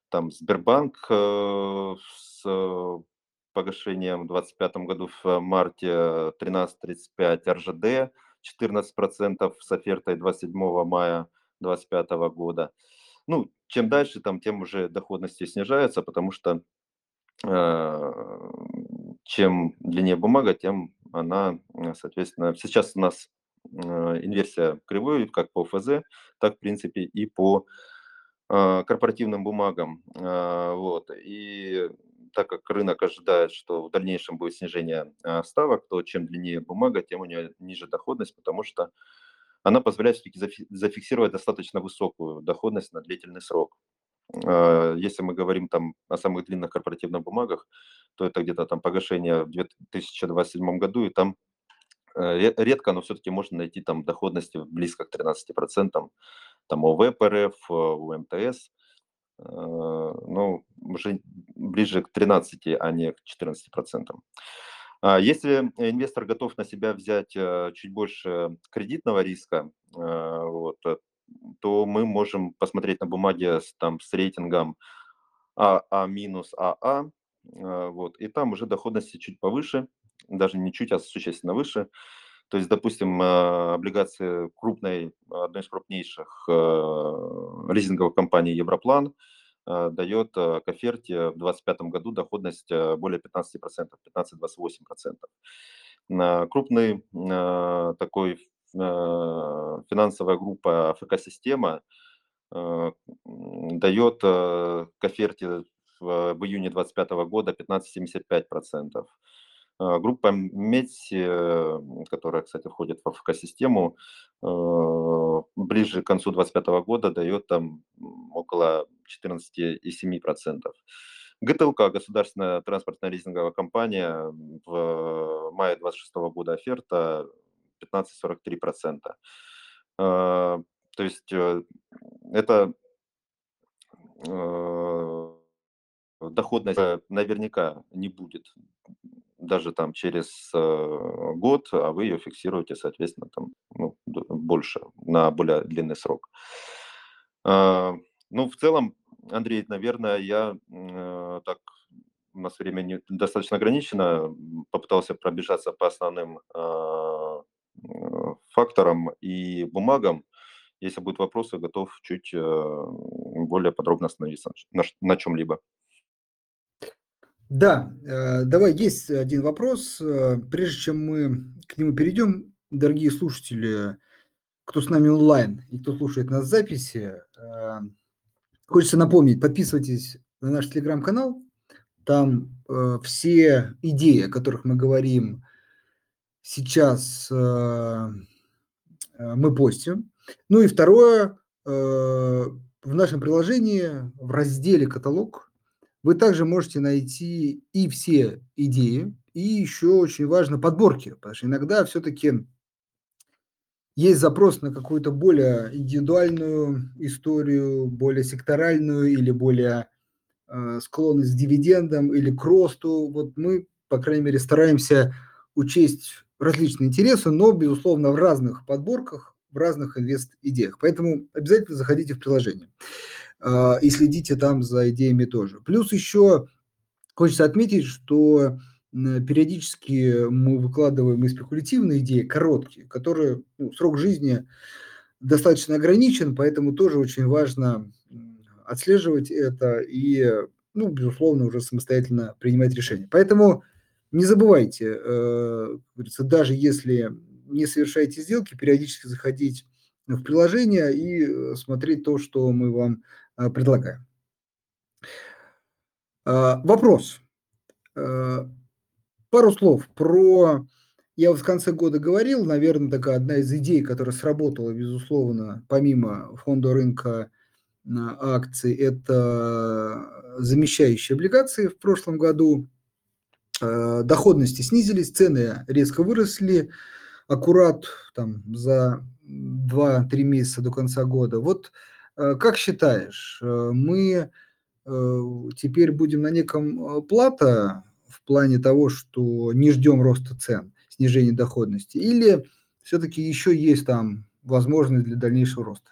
там Сбербанк с погашением в 2025 году в марте 13.35 РЖД, 14% с офертой 27 мая 2025 года. Ну, чем дальше, там, тем уже доходности снижаются, потому что э, чем длиннее бумага, тем она, соответственно, сейчас у нас э, инверсия кривой, как по ФЗ, так, в принципе, и по э, корпоративным бумагам. Э, вот. И так как рынок ожидает, что в дальнейшем будет снижение а, ставок, то чем длиннее бумага, тем у нее ниже доходность, потому что она позволяет все-таки зафиксировать достаточно высокую доходность на длительный срок. А, если мы говорим там о самых длинных корпоративных бумагах, то это где-то там погашение в 2027 году, и там э, редко, но все-таки можно найти там доходности близко к 13%, там ОВ ПРФ, у МТС – Э, ну, уже ближе к 13, а не к 14 процентам. А если инвестор готов на себя взять э, чуть больше кредитного риска, э, вот, то мы можем посмотреть на бумаге с, там, с рейтингом АА минус АА, вот, и там уже доходности чуть повыше, даже не чуть, а существенно выше. То есть, допустим, облигации крупной, одной из крупнейших лизинговых компаний Европлан дает к оферте в 2025 году доходность более 15%, 15-28%. Крупный такой финансовая группа АФК-система дает к оферте в июне 2025 года 15,75%. А, группа МЕДС, э, которая, кстати, входит в АФК-систему, э, ближе к концу 2025 года дает там около 14,7%. ГТЛК, государственная транспортная лизинговая компания, в мае 2026 года оферта 15,43%. А, то есть э, это доходность наверняка не будет даже там через э, год, а вы ее фиксируете, соответственно, там, ну, больше, на более длинный срок. Э, ну, в целом, Андрей, наверное, я э, так, у нас время достаточно ограничено, попытался пробежаться по основным э, факторам и бумагам. Если будут вопросы, готов чуть более подробно остановиться на, на чем-либо. Да, э, давай, есть один вопрос. Э, прежде чем мы к нему перейдем, дорогие слушатели, кто с нами онлайн и кто слушает нас в записи, э, хочется напомнить, подписывайтесь на наш телеграм-канал, там все идеи, о которых мы говорим сейчас, мы постим. Ну и второе, в нашем приложении в разделе «Каталог» вы также можете найти и все идеи, и еще очень важно подборки, потому что иногда все-таки есть запрос на какую-то более индивидуальную историю, более секторальную или более э, склонность к дивидендам или к росту. Вот мы, по крайней мере, стараемся учесть различные интересы, но, безусловно, в разных подборках, в разных инвест-идеях. Поэтому обязательно заходите в приложение и следите там за идеями тоже. Плюс еще хочется отметить, что периодически мы выкладываем и спекулятивные идеи, короткие, которые ну, срок жизни достаточно ограничен, поэтому тоже очень важно отслеживать это и, ну, безусловно, уже самостоятельно принимать решения. Поэтому не забывайте, э, даже если не совершаете сделки, периодически заходить в приложение и э, смотреть то, что мы вам Э, вопрос. Э, Пару слов про... Я вот в конце года говорил, наверное, такая одна из идей, которая сработала, безусловно, помимо фонда рынка акций, это замещающие облигации в прошлом году. Э, доходности снизились, цены резко выросли, аккурат там за 2-3 месяца до конца года. Вот э, как считаешь, э, мы теперь будем на неком плата в плане того, что не ждем роста цен, снижения доходности, или все-таки еще есть там возможность для дальнейшего роста?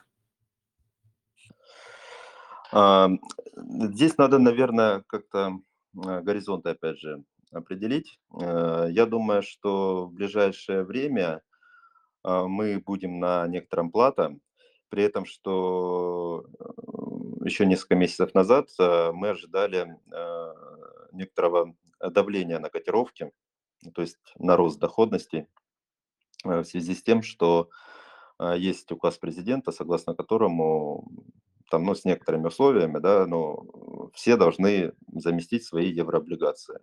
А, здесь надо, наверное, как-то горизонты, опять же, определить. Я думаю, что в ближайшее время мы будем на некотором плато, при этом, что э, еще несколько месяцев назад мы ожидали некоторого давления на котировки, то есть на рост доходности э, в связи с тем, что э, есть указ президента, согласно которому там, ну, с некоторыми условиями, да, но все должны заместить свои еврооблигации.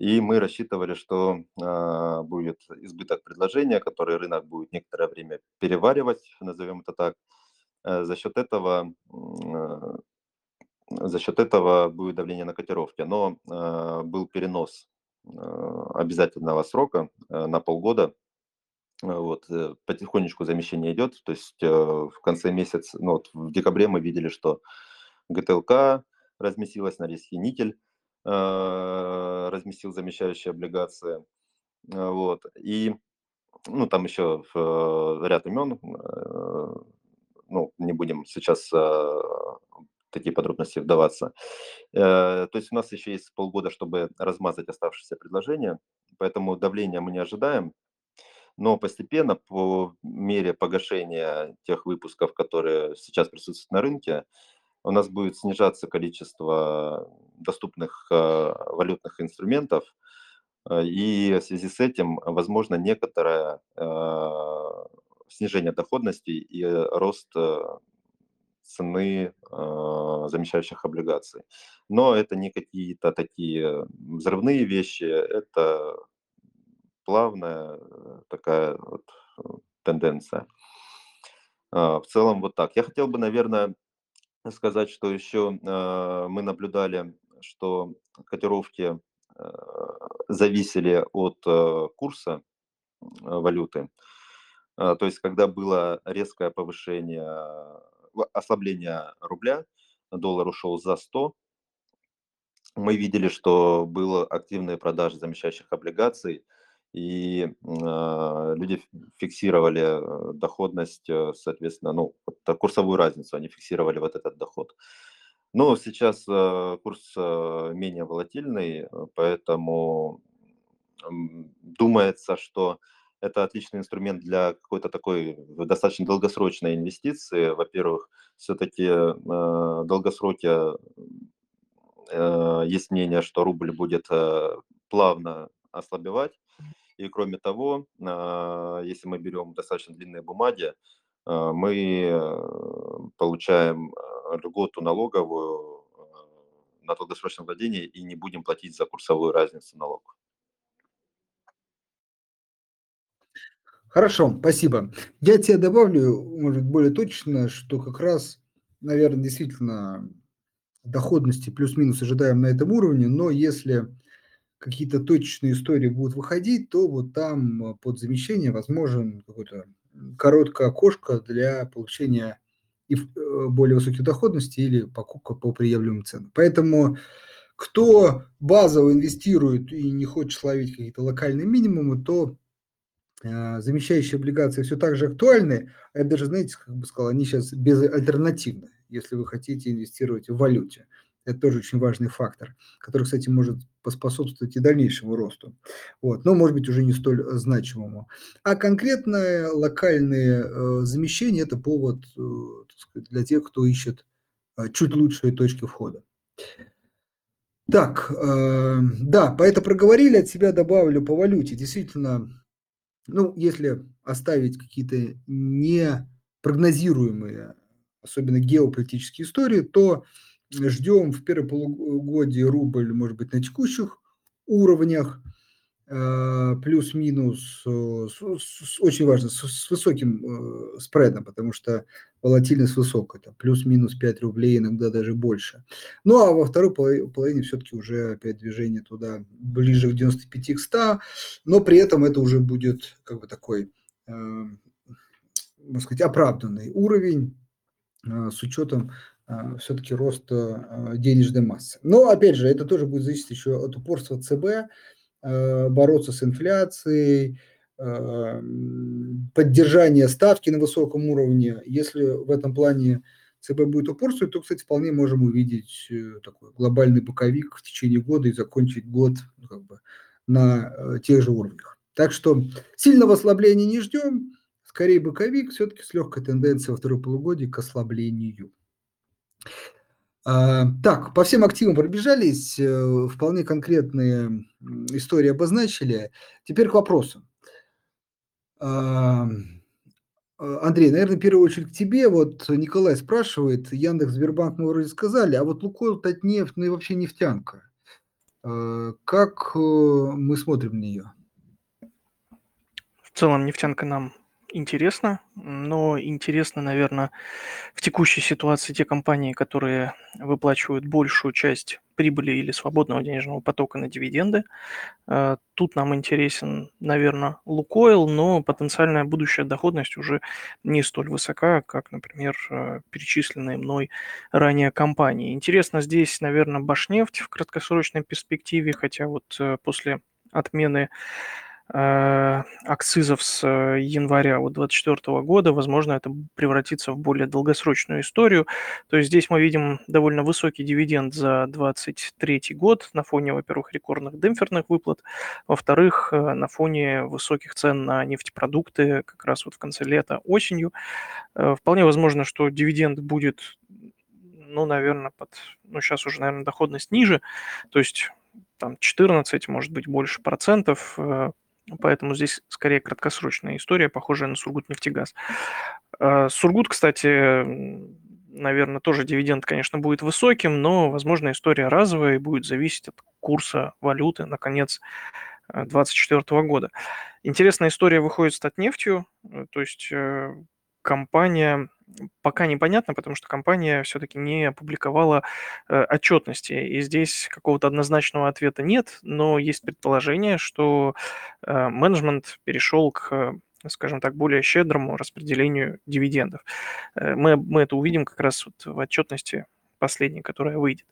И мы рассчитывали, что э, будет избыток предложения, который рынок будет некоторое время переваривать, назовем это так. Э, за счет этого э, за счет этого будет давление на котировки. Но э, был перенос э, обязательного срока э, на полгода. Вот, э, потихонечку замещение идет. То есть э, в конце месяца, ну, вот в декабре мы видели, что ГТЛК разместилась на риске никель, э, разместил замещающие облигации. Э, вот, и ну, там еще э, ряд имен, э, ну, не будем сейчас э, такие подробности вдаваться. Э, то есть у нас еще есть полгода, чтобы размазать оставшиеся предложения, поэтому давления мы не ожидаем, но постепенно по мере погашения тех выпусков, которые сейчас присутствуют на рынке, у нас будет снижаться количество доступных э, валютных инструментов, э, и в связи с этим возможно некоторое снижение доходности и рост цены э, замещающих облигаций. Но это не какие-то такие взрывные вещи, это плавная э, такая вот э, тенденция. Э, в целом вот так. Я хотел бы, наверное, сказать, что еще э, мы наблюдали, что котировки э, зависели от э, курса валюты. То есть, когда было резкое повышение ослабления рубля, доллар ушел за 100, мы видели, что было активные продажи замещающих облигаций, и э, люди фиксировали э, доходность, э, соответственно, ну, курсовую разницу, они фиксировали вот этот доход. Но сейчас э, курс э, менее волатильный, поэтому э, думается, что это отличный инструмент для какой-то такой достаточно долгосрочной инвестиции. Во-первых, все-таки э, долгосроке э, есть мнение, что рубль будет э, плавно ослабевать. И кроме того, если мы берем достаточно длинные бумаги, мы получаем льготу налоговую на долгосрочное владение и не будем платить за курсовую разницу налог. Хорошо, спасибо. Я тебе добавлю, может, более точно, что как раз, наверное, действительно доходности плюс-минус ожидаем на этом уровне, но если какие-то точечные истории будут выходить, то вот там под замещение возможен какое-то короткое окошко для получения и э, более высоких доходностей или покупка по приемлемым ценам. Поэтому кто базово инвестирует и не хочет ловить какие-то локальные минимумы, то а, замещающие облигации все так же актуальны, я даже, знаете, как бы сказал, они сейчас безальтернативны, если вы хотите инвестировать в валюте. Это тоже очень важный фактор, который, кстати, может поспособствовать и дальнейшему росту. Вот, но, может быть, уже не столь значимому. А конкретное локальные э, замещения – это повод э, сказать, для тех, кто ищет э, чуть лучшие точки входа. Так, э, да, по это проговорили, от себя добавлю по валюте. Действительно, ну, если оставить какие-то непрогнозируемые, особенно геополитические истории, то ждем в первом полугодии рубль, может быть, на текущих уровнях, Э, плюс-минус, э, очень важно, с, высоким э, спредом, потому что волатильность высокая, это плюс-минус 5 рублей, иногда даже больше. Ну, а во второй половине все-таки уже опять движение туда ближе к 95 к 100, но при этом это уже будет как бы такой, можно сказать, оправданный уровень с учетом все-таки роста денежной массы. Но, опять же, это тоже будет зависеть еще от упорства ЦБ, Э, бороться с инфляцией, э, поддержание ставки на высоком уровне. Если в этом плане ЦБ будет упорствовать, то, кстати, вполне можем увидеть э, такой глобальный боковик в течение года и закончить год ну, как бы, на тех же уровнях. Так что сильного ослабления не ждем, скорее боковик, все-таки с легкой тенденцией во второй полугодии к ослаблению. А, так, по всем активам пробежались, э, вполне конкретные истории обозначили. Теперь к вопросу. А, Андрей, наверное, в первую очередь к тебе. Вот Николай спрашивает, Яндекс, Сбербанк мы вроде сказали, а вот Лукойл, Татнефть, ну и вообще нефтянка. А, как э, мы смотрим на нее? В целом нефтянка нам интересно, но интересно, наверное, в текущей ситуации те компании, которые выплачивают большую часть прибыли или свободного денежного потока на дивиденды. Э, тут нам интересен, наверное, Лукойл, но потенциальная будущая доходность уже не столь высока, как, например, э, перечисленные мной ранее компании. Интересно здесь, наверное, Башнефть в краткосрочной перспективе, хотя вот э, после отмены акцизов с э, января вот 2024 года, возможно, это превратится в более долгосрочную историю. То есть здесь мы видим довольно высокий дивиденд за 2023 год на фоне, во-первых, рекордных демпферных выплат, во-вторых, э, на фоне высоких цен на нефтепродукты как раз вот в конце лета, осенью. Вполне возможно, что дивиденд будет, ну, наверное, под, ну, сейчас уже, наверное, доходность ниже, то есть там 14, может быть, больше процентов, Поэтому здесь скорее краткосрочная история, похожая на Сургутнефтегаз. А, Сургут, кстати, наверное, тоже дивиденд, конечно, будет высоким, но, возможно, история разовая и будет зависеть от курса валюты на конец 2024 э, года. Интересная история выходит с Татнефтью, э, то есть э, компания пока непонятно, потому что компания все-таки не опубликовала э, отчетности. И здесь какого-то однозначного ответа нет, но есть предположение, что э, менеджмент перешел к скажем так, более щедрому распределению дивидендов. Э, мы, мы это увидим как раз вот в отчетности последней, которая выйдет.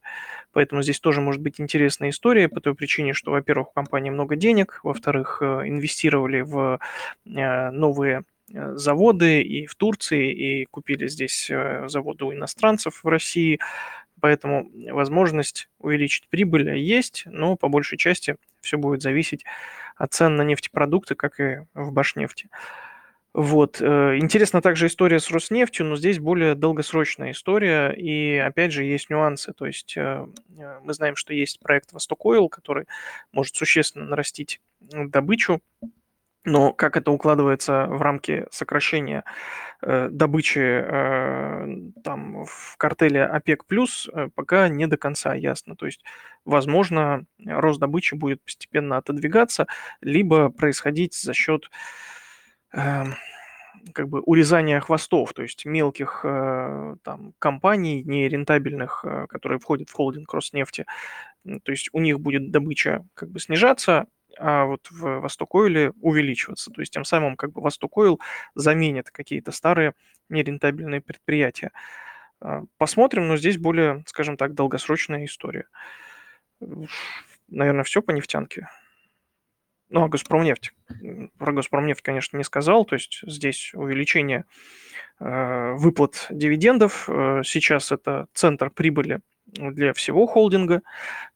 Поэтому здесь тоже может быть интересная история по той причине, что, во-первых, у компании много денег, во-вторых, э, инвестировали в э, новые Э, заводы и в Турции, и купили здесь э, заводы у иностранцев в России. Поэтому возможность увеличить прибыль есть, но по большей части все будет зависеть от цен на нефтепродукты, как и в Башнефти. Вот. Э, интересна также история с Роснефтью, но здесь более долгосрочная история, и опять же есть нюансы. То есть мы знаем, что есть проект Восток Ойл, который может существенно нарастить добычу Но как это укладывается в рамки сокращения э, добычи э, там в картеле ОПЕК+, э, пока не до конца ясно. То есть, возможно, рост добычи будет постепенно отодвигаться, либо происходить за счет э, как бы урезания хвостов, то есть мелких э, там компаний, нерентабельных, э, которые входят в холдинг Роснефти. То есть у них будет добыча как бы снижаться, а вот в Восток Ойле увеличиваться. То есть тем самым как бы Восток Ойл заменит какие-то старые нерентабельные предприятия. А, посмотрим, но здесь более, скажем так, долгосрочная история. Наверное, все по нефтянке. Ну, а Газпромнефть. Про Газпромнефть, конечно, не сказал. То есть здесь увеличение э, выплат дивидендов. Э, сейчас это центр прибыли для всего холдинга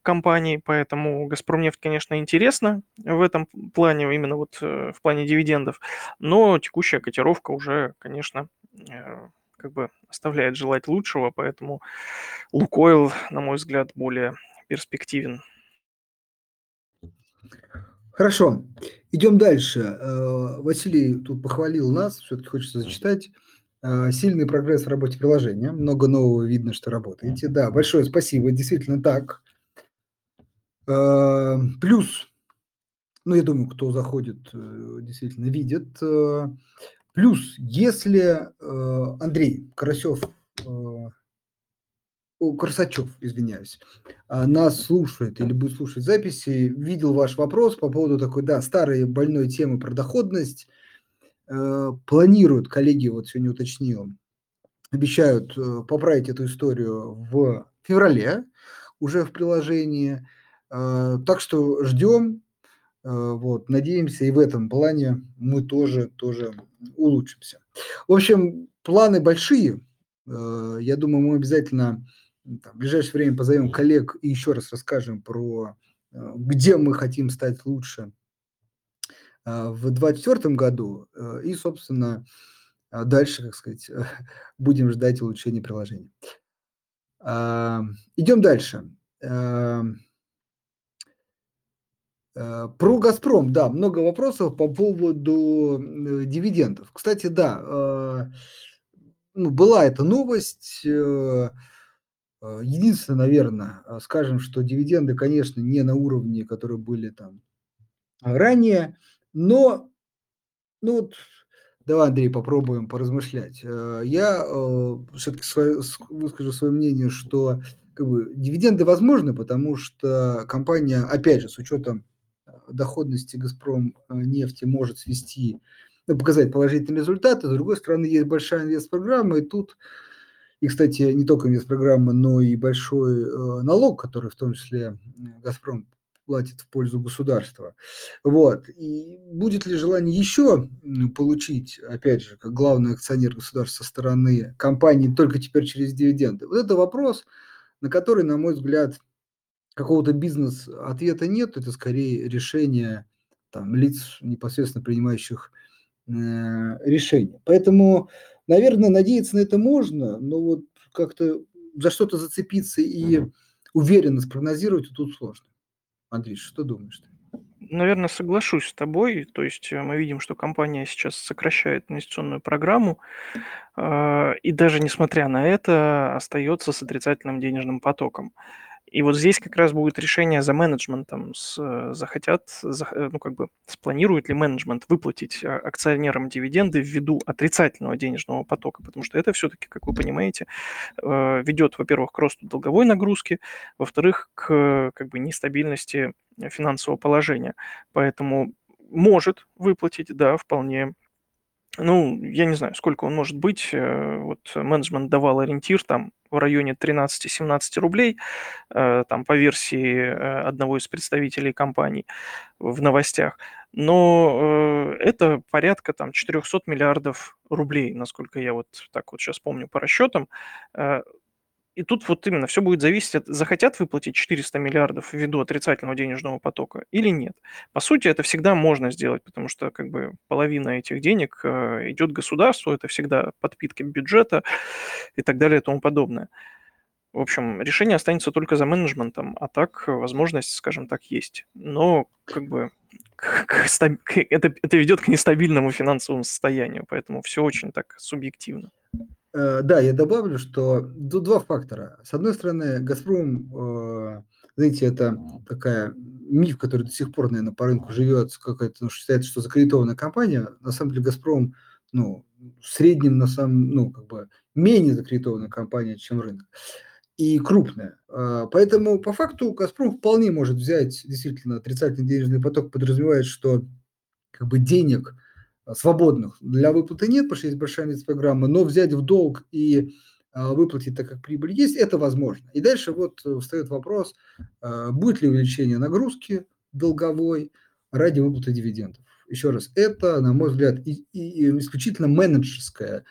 компании, поэтому Газпромнефть, конечно, интересно в этом плане, именно вот э, в плане дивидендов, но текущая котировка уже, конечно, э, как бы оставляет желать лучшего, поэтому Лукойл, на мой взгляд, более перспективен. Хорошо, идем дальше. Э, Василий тут похвалил нас, все-таки хочется зачитать. А, сильный прогресс в работе приложения, много нового видно, что работаете. Да, большое спасибо, действительно так. А, плюс, ну, я думаю, кто заходит, э, действительно видит. Э, плюс, если э, Андрей Карасев, Красачев, извиняюсь, а, нас слушает или будет слушать записи, видел ваш вопрос по поводу такой, да, старой больной темы про доходность – планируют, коллеги вот сегодня уточнил, обещают э, поправить эту историю в феврале уже в приложении. Э, так что ждем, вот, надеемся, и в этом плане мы тоже, тоже улучшимся. В общем, планы большие. Я думаю, мы обязательно там, в ближайшее время позовем коллег и еще раз расскажем про где мы хотим стать лучше в 2024 году. Э, и, собственно, а, дальше, как сказать, будем ждать улучшения приложения. А, идем дальше. Э, про «Газпром», да, много вопросов по поводу дивидендов. Кстати, да, ну, была эта новость. Э, единственное, наверное, скажем, что дивиденды, конечно, не на уровне, которые были там ранее. Но, ну вот, давай, Андрей, попробуем поразмышлять. Э, я э, все-таки выскажу свое мнение, что как бы, дивиденды возможны, потому что компания, опять же, с учетом э, доходности «Газпром» нефти может свести, ну, показать положительные результаты. С другой стороны, есть большая инвестпрограмма, и тут, и, кстати, не только инвестпрограмма, но и большой налог, который в том числе «Газпром» платит в пользу государства. Вот. И будет ли желание еще получить, опять же, как главный акционер государства со стороны компании только теперь через дивиденды? Вот это вопрос, на который, на мой взгляд, какого-то бизнес-ответа нет. Это скорее решение там, лиц, непосредственно принимающих э, решения. Поэтому, наверное, надеяться на это можно, но вот как-то за что-то зацепиться и уверенно спрогнозировать тут сложно. Андрей, что думаешь? Наверное, соглашусь с тобой. То есть э, мы видим, что компания сейчас сокращает инвестиционную программу, а, и даже несмотря на это остается с отрицательным денежным потоком. И вот здесь как раз будет решение за менеджментом. С, э, захотят, за, э, ну как бы спланирует ли менеджмент выплатить а, акционерам дивиденды ввиду отрицательного денежного потока, потому что это все-таки, как вы понимаете, э, ведет, во-первых, к росту долговой нагрузки, во-вторых, к как бы нестабильности финансового положения. Поэтому может выплатить, да, вполне ну, я не знаю, сколько он может быть. Э, вот менеджмент давал ориентир там в районе 13-17 рублей, э, там по версии э, одного из представителей компании в новостях. Но это порядка там 400 миллиардов рублей, насколько я вот так вот сейчас помню по расчетам. И тут вот именно все будет зависеть от, захотят выплатить 400 миллиардов ввиду отрицательного денежного потока или нет. По сути, это всегда можно сделать, потому что как бы половина этих денег э, идет государству, это всегда подпитка бюджета и так далее и тому подобное. В общем, решение останется только за менеджментом, а так возможность, скажем так, есть. Но как бы это, это ведет к нестабильному финансовому состоянию, поэтому все очень так субъективно. Э, да, я добавлю, что тут два фактора. С одной стороны, «Газпром», э, знаете, это такая миф, который до сих пор, наверное, по рынку живет, какая-то, ну, считается, что закредитованная компания. На самом деле «Газпром», ну, в среднем, на самом, ну, как бы менее закредитованная компания, чем рынок и крупная. А, поэтому по факту «Газпром» вполне может взять действительно отрицательный денежный поток, подразумевает, что как бы денег свободных для выплаты нет, потому что есть большая инвестпрограмма, но взять в долг и а, выплатить так как прибыль есть, это возможно. И дальше вот встает вопрос, будет ли увеличение нагрузки долговой ради выплаты дивидендов. Еще раз, это, на мой взгляд, и, и исключительно менеджерская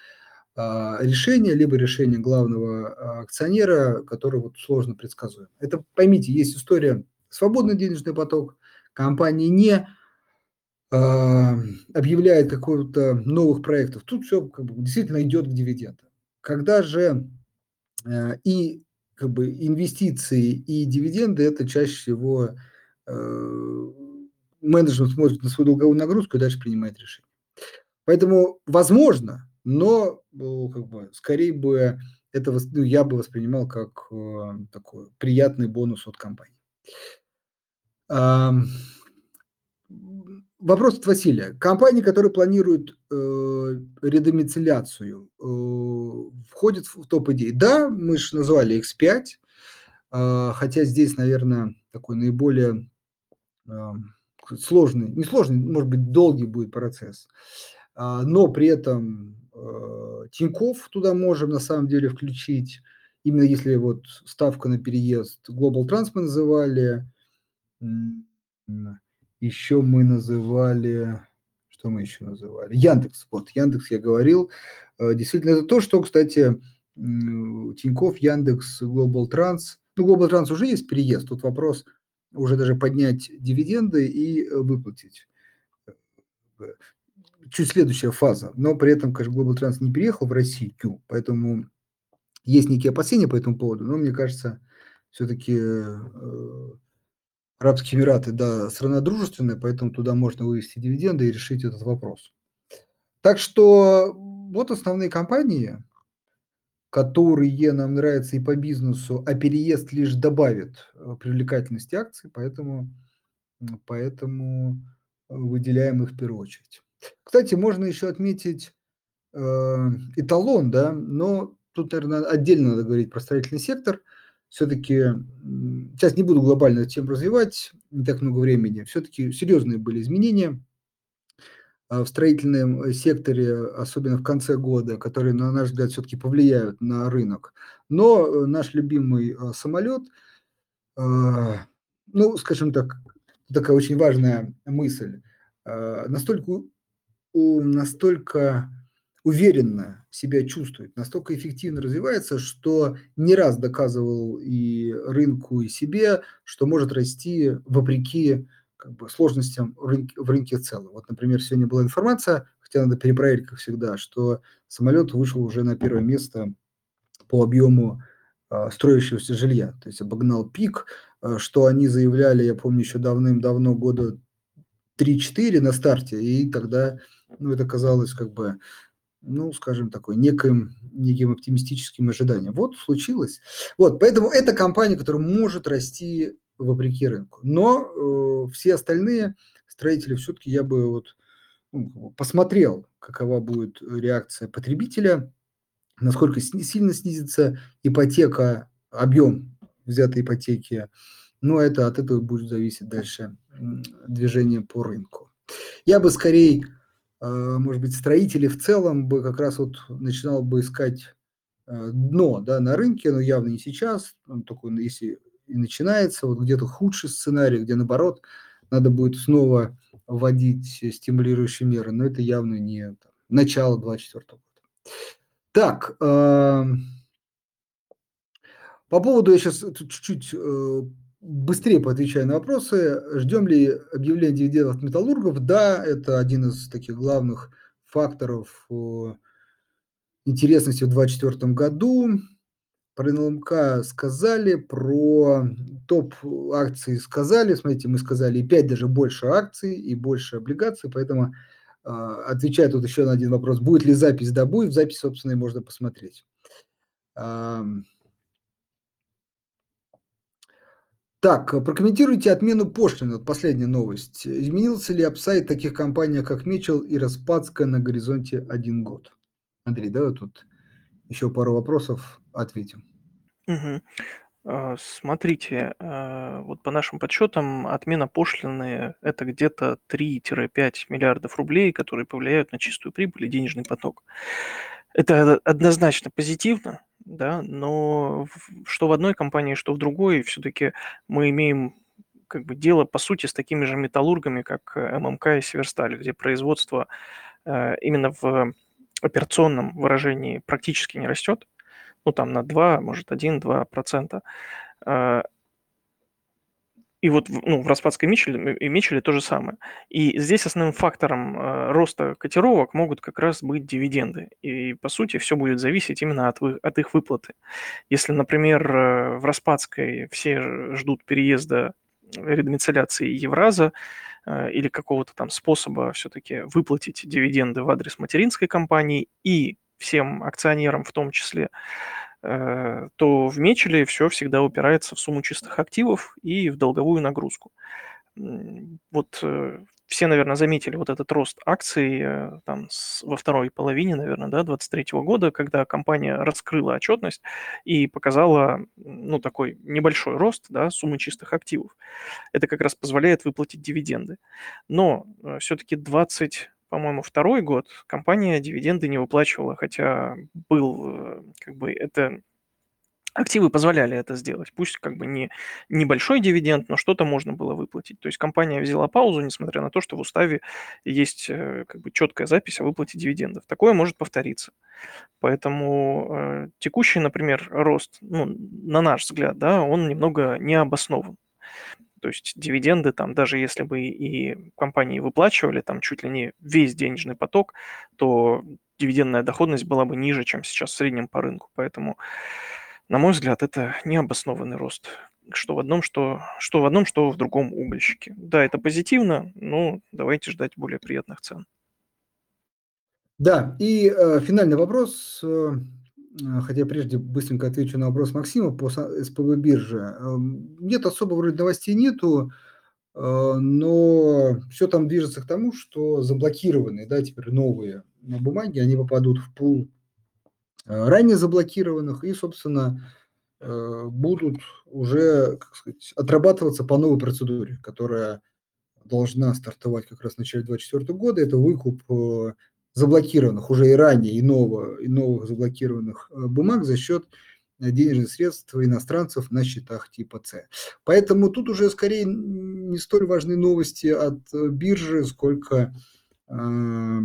а, решение, либо решение главного акционера, которое вот сложно предсказуемо. Это, поймите, есть история свободный денежный поток, компания не э, объявляет какого-то новых проектов, тут все как бы, действительно идет к дивидендам. Когда же э, и как бы инвестиции и дивиденды это чаще всего э, менеджмент смотрит на свою долговую нагрузку и дальше принимает решение. Поэтому, возможно, но ну, как бы, скорее бы это ну, я бы воспринимал как э, такой приятный бонус от компании. Вопрос от Василия. Компании, которые планируют э, редомицеляцию, э, входят в топ идей? Да, мы же назвали X5, э, хотя здесь, наверное, такой наиболее э, сложный, не сложный, может быть, долгий будет процесс, э, но при этом Э, Тиньков туда можем на самом деле включить, именно если вот ставка на переезд Global Trans мы называли, еще мы называли, что мы еще называли? Яндекс, вот, Яндекс я говорил. Э, действительно, это то, что, кстати, Тиньков, Яндекс, Global Trans, ну, Global Trans уже есть переезд, тут вопрос уже даже поднять дивиденды и э, выплатить. Чуть следующая фаза, но при этом, конечно, Global Trans не переехал в Россию, поэтому есть некие опасения по этому поводу, но мне кажется, все-таки э, Арабские Эмираты, да, страна дружественная, поэтому туда можно вывести дивиденды и решить этот вопрос. Так что вот основные компании, которые нам нравятся и по бизнесу, а переезд лишь добавит э, привлекательности акций, поэтому, поэтому выделяем их в первую очередь. Кстати, можно еще отметить э, эталон, да, но тут, наверное, отдельно надо говорить про строительный сектор. Все-таки, сейчас не буду глобально тему развивать, не так много времени, все-таки серьезные были изменения а, в строительном э, секторе, особенно в конце года, которые, на наш взгляд, все-таки повлияют на рынок. Но э, наш любимый э, самолет, ну, скажем так, такая очень важная мысль, настолько настолько уверенно себя чувствует, настолько эффективно развивается, что не раз доказывал и рынку, и себе, что может расти вопреки как бы, сложностям в рынке, в рынке целом. Вот, например, сегодня была информация, хотя надо перепроверить, как всегда, что самолет вышел уже на первое место по объему э, строящегося жилья, то есть обогнал пик, э, что они заявляли, я помню, еще давным-давно, года 3-4 на старте, и тогда ну, это казалось как бы, ну, скажем, такой неким, неким оптимистическим ожиданием. Вот случилось. Вот, поэтому это компания, которая может расти вопреки рынку. Но э, все остальные строители все-таки я бы вот ну, посмотрел, какова будет реакция потребителя, насколько сильно снизится ипотека, объем взятой ипотеки. Но это от этого будет зависеть дальше движение по рынку. Я бы скорее может быть, строители в целом бы как раз вот начинал бы искать а, дно да, на рынке, но явно не сейчас, только если и начинается, вот где-то худший сценарий, где наоборот надо будет снова вводить стимулирующие меры, но это явно не там, начало 2024 года. Так, э, по поводу, я сейчас чуть-чуть э, быстрее поотвечаю на вопросы. Ждем ли объявления дивидендов металлургов? Да, это один из таких главных факторов интересности в 2024 году. Про НЛМК сказали, про топ акции сказали. Смотрите, мы сказали и 5 даже больше акций, и больше облигаций, поэтому а, отвечая тут еще на один вопрос, будет ли запись, да будет, в записи, собственно, и можно посмотреть. Так, прокомментируйте отмену пошлины. Вот последняя новость. Изменился ли апсайт таких компаний, как Митчелл и Распадская на горизонте один год? Андрей, давай тут еще пару вопросов ответим. Угу. Смотрите, а, вот по нашим подсчетам, отмена пошлины– это где-то 3-5 миллиардов рублей, которые повлияют на чистую прибыль и денежный поток. Это однозначно позитивно, да, но что в одной компании, что в другой, все-таки мы имеем как бы дело, по сути, с такими же металлургами, как э, ММК и Северсталь, где производство э, именно в операционном выражении практически не растет, ну, там на 2, может, 1-2%. И вот ну, в Распадской Мичеле, и Мичеле то же самое. И здесь основным фактором э, роста котировок могут как раз быть дивиденды. И, по сути, все будет зависеть именно от, от их выплаты. Если, например, э, в Распадской все ждут переезда редомицеляции Евраза э, или какого-то там способа все-таки выплатить дивиденды в адрес материнской компании и всем акционерам в том числе, то в Мечеле все всегда упирается в сумму чистых активов и в долговую нагрузку. Вот э, все, наверное, заметили вот этот рост акций э, там во второй половине, наверное, да, 23 года, когда компания раскрыла отчетность и показала, ну, такой небольшой рост, да, суммы чистых активов. Это как раз позволяет выплатить дивиденды. Но все-таки 20 по-моему, второй год компания дивиденды не выплачивала, хотя был, э, как бы, это активы позволяли это сделать. Пусть как бы не небольшой дивиденд, но что-то можно было выплатить. То есть компания взяла паузу, несмотря на то, что в уставе есть э, как бы четкая запись о выплате дивидендов. Такое может повториться. Поэтому э, текущий, например, рост, ну, на наш взгляд, да, он немного не обоснован. То есть дивиденды там, даже если бы и компании выплачивали там чуть ли не весь денежный поток, то дивидендная доходность была бы ниже, чем сейчас в среднем по рынку. Поэтому, на мой взгляд, это необоснованный рост. Что в одном, что, что в одном, что в другом угольщике. Да, это позитивно, но давайте ждать более приятных цен. Да, и э, финальный вопрос. Э, хотя прежде быстренько отвечу на вопрос Максима по СПБ бирже. Эм, нет, особо вроде новостей нету, э, но все там движется к тому, что заблокированные, да, теперь новые бумаги, они попадут в пул э, ранее заблокированных и, собственно, будут уже, как сказать, отрабатываться по новой процедуре, которая должна стартовать как раз в начале 2024 года. Это выкуп заблокированных уже и ранее, и, нового, и новых заблокированных э, бумаг за счет э, денежных средств иностранцев на счетах типа С. Поэтому тут уже скорее не столь важны новости от э, биржи, сколько э,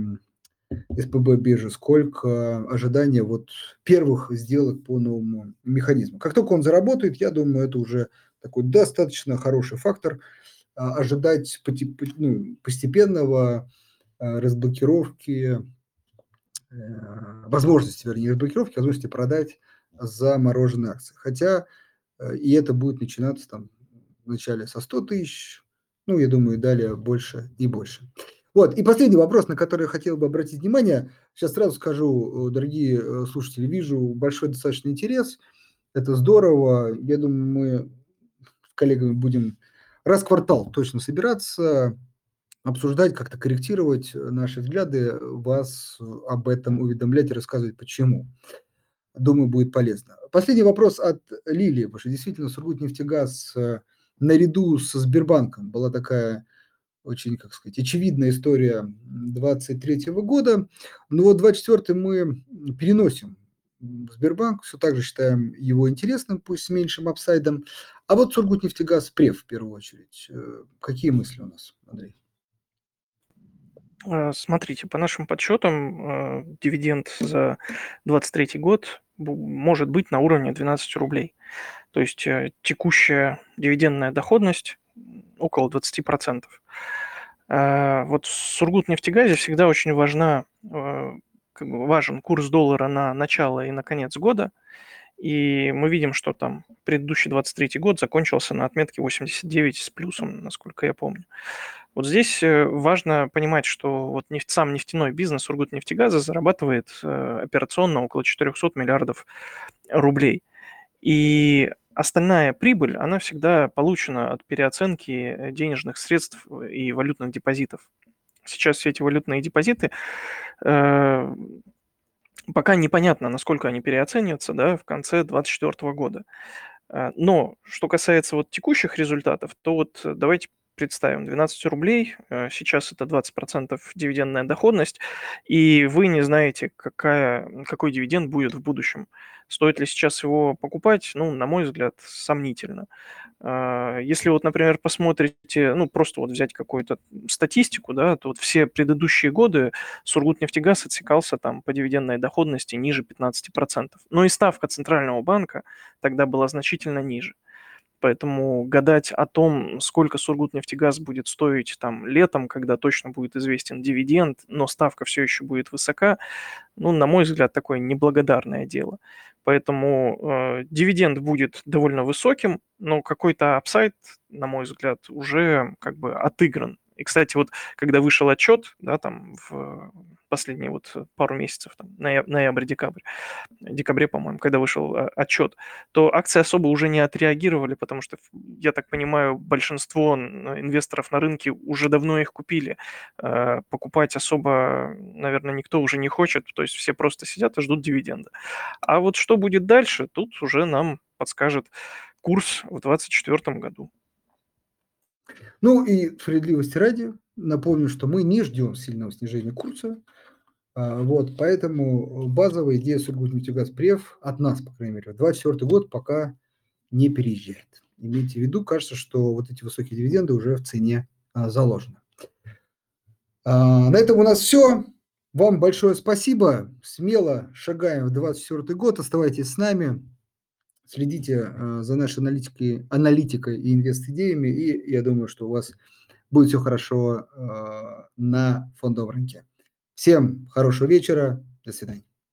СПБ биржи, сколько ожидания вот первых сделок по новому механизму. Как только он заработает, я думаю, это уже такой достаточно хороший фактор ожидать ну, постепенного Э, разблокировки, э, возможности, вернее, разблокировки, возможности продать замороженные акции. Хотя э, и это будет начинаться там вначале со 100 тысяч, ну, я думаю, далее больше и больше. Вот, и последний вопрос, на который я хотел бы обратить внимание. Сейчас сразу скажу, дорогие слушатели, вижу большой достаточно интерес. Это здорово. Я думаю, мы с коллегами будем раз в квартал точно собираться, обсуждать, как-то корректировать э, наши взгляды, вас об этом уведомлять и рассказывать, почему. Думаю, будет полезно. Последний вопрос от Лилии, потому что действительно Сургутнефтегаз э, наряду со Сбербанком была такая очень, как сказать, очевидная история 23 года. Но вот 24 мы переносим Сбербанк, все так же считаем его интересным, пусть с меньшим апсайдом. А вот Сургутнефтегаз, ПРЕВ в первую очередь. Э, какие мысли у нас, Андрей? Э, смотрите, по нашим подсчетам, э, дивиденд за 2023 год может быть на уровне 12 рублей. То есть э, текущая дивидендная доходность около 20%. Вот в Сургутнефтегазе всегда очень важна, важен курс доллара на начало и на конец года. И мы видим, что там предыдущий 23 год закончился на отметке 89 с плюсом, насколько я помню. Вот здесь э, важно понимать, что вот нефть, сам нефтяной бизнес Сургутнефтегаза зарабатывает э, операционно около 400 миллиардов рублей. И остальная прибыль, она всегда получена от переоценки денежных средств и валютных депозитов. Сейчас все эти валютные депозиты э, пока непонятно, насколько они переоценятся да, в конце 2024 года. Э, но что касается вот текущих результатов, то вот давайте представим, 12 рублей, э, сейчас это 20% дивидендная доходность, и вы не знаете, какая, какой дивиденд будет в будущем. Стоит ли сейчас его покупать? Ну, на мой взгляд, сомнительно. А, если вот, например, посмотрите, ну, просто вот взять какую-то статистику, да, то вот все предыдущие годы Сургутнефтегаз отсекался там по дивидендной доходности ниже 15%. Но и ставка Центрального банка тогда была значительно ниже. Поэтому гадать о том, сколько Сургутнефтегаз будет стоить там летом, когда точно будет известен дивиденд, но ставка все еще будет высока, ну, на мой взгляд, такое неблагодарное дело. Поэтому э, дивиденд будет довольно высоким, но какой-то апсайд, на мой взгляд, уже как бы отыгран. И, кстати, вот когда вышел отчет, да, там в последние вот пару месяцев, там, ноябрь-декабрь, декабре, по-моему, когда вышел а, отчет, то акции особо уже не отреагировали, потому что, я так понимаю, большинство инвесторов на рынке уже давно их купили. А, покупать особо, наверное, никто уже не хочет, то есть все просто сидят и ждут дивиденда. А вот что будет дальше, тут уже нам подскажет курс в 2024 году. Ну и справедливости ради, напомню, что мы не ждем сильного снижения курса. А, вот, поэтому базовая идея Сургутнефтегаз Прев от нас, по крайней мере, в 2024 год пока не переезжает. Имейте в виду, кажется, что вот эти высокие дивиденды уже в цене а, заложены. А, на этом у нас все. Вам большое спасибо. Смело шагаем в 2024 год. Оставайтесь с нами. Следите э, за нашей аналитикой, аналитикой и инвест-идеями, и я думаю, что у вас будет все хорошо э, на фондовом рынке. Всем хорошего вечера, до свидания.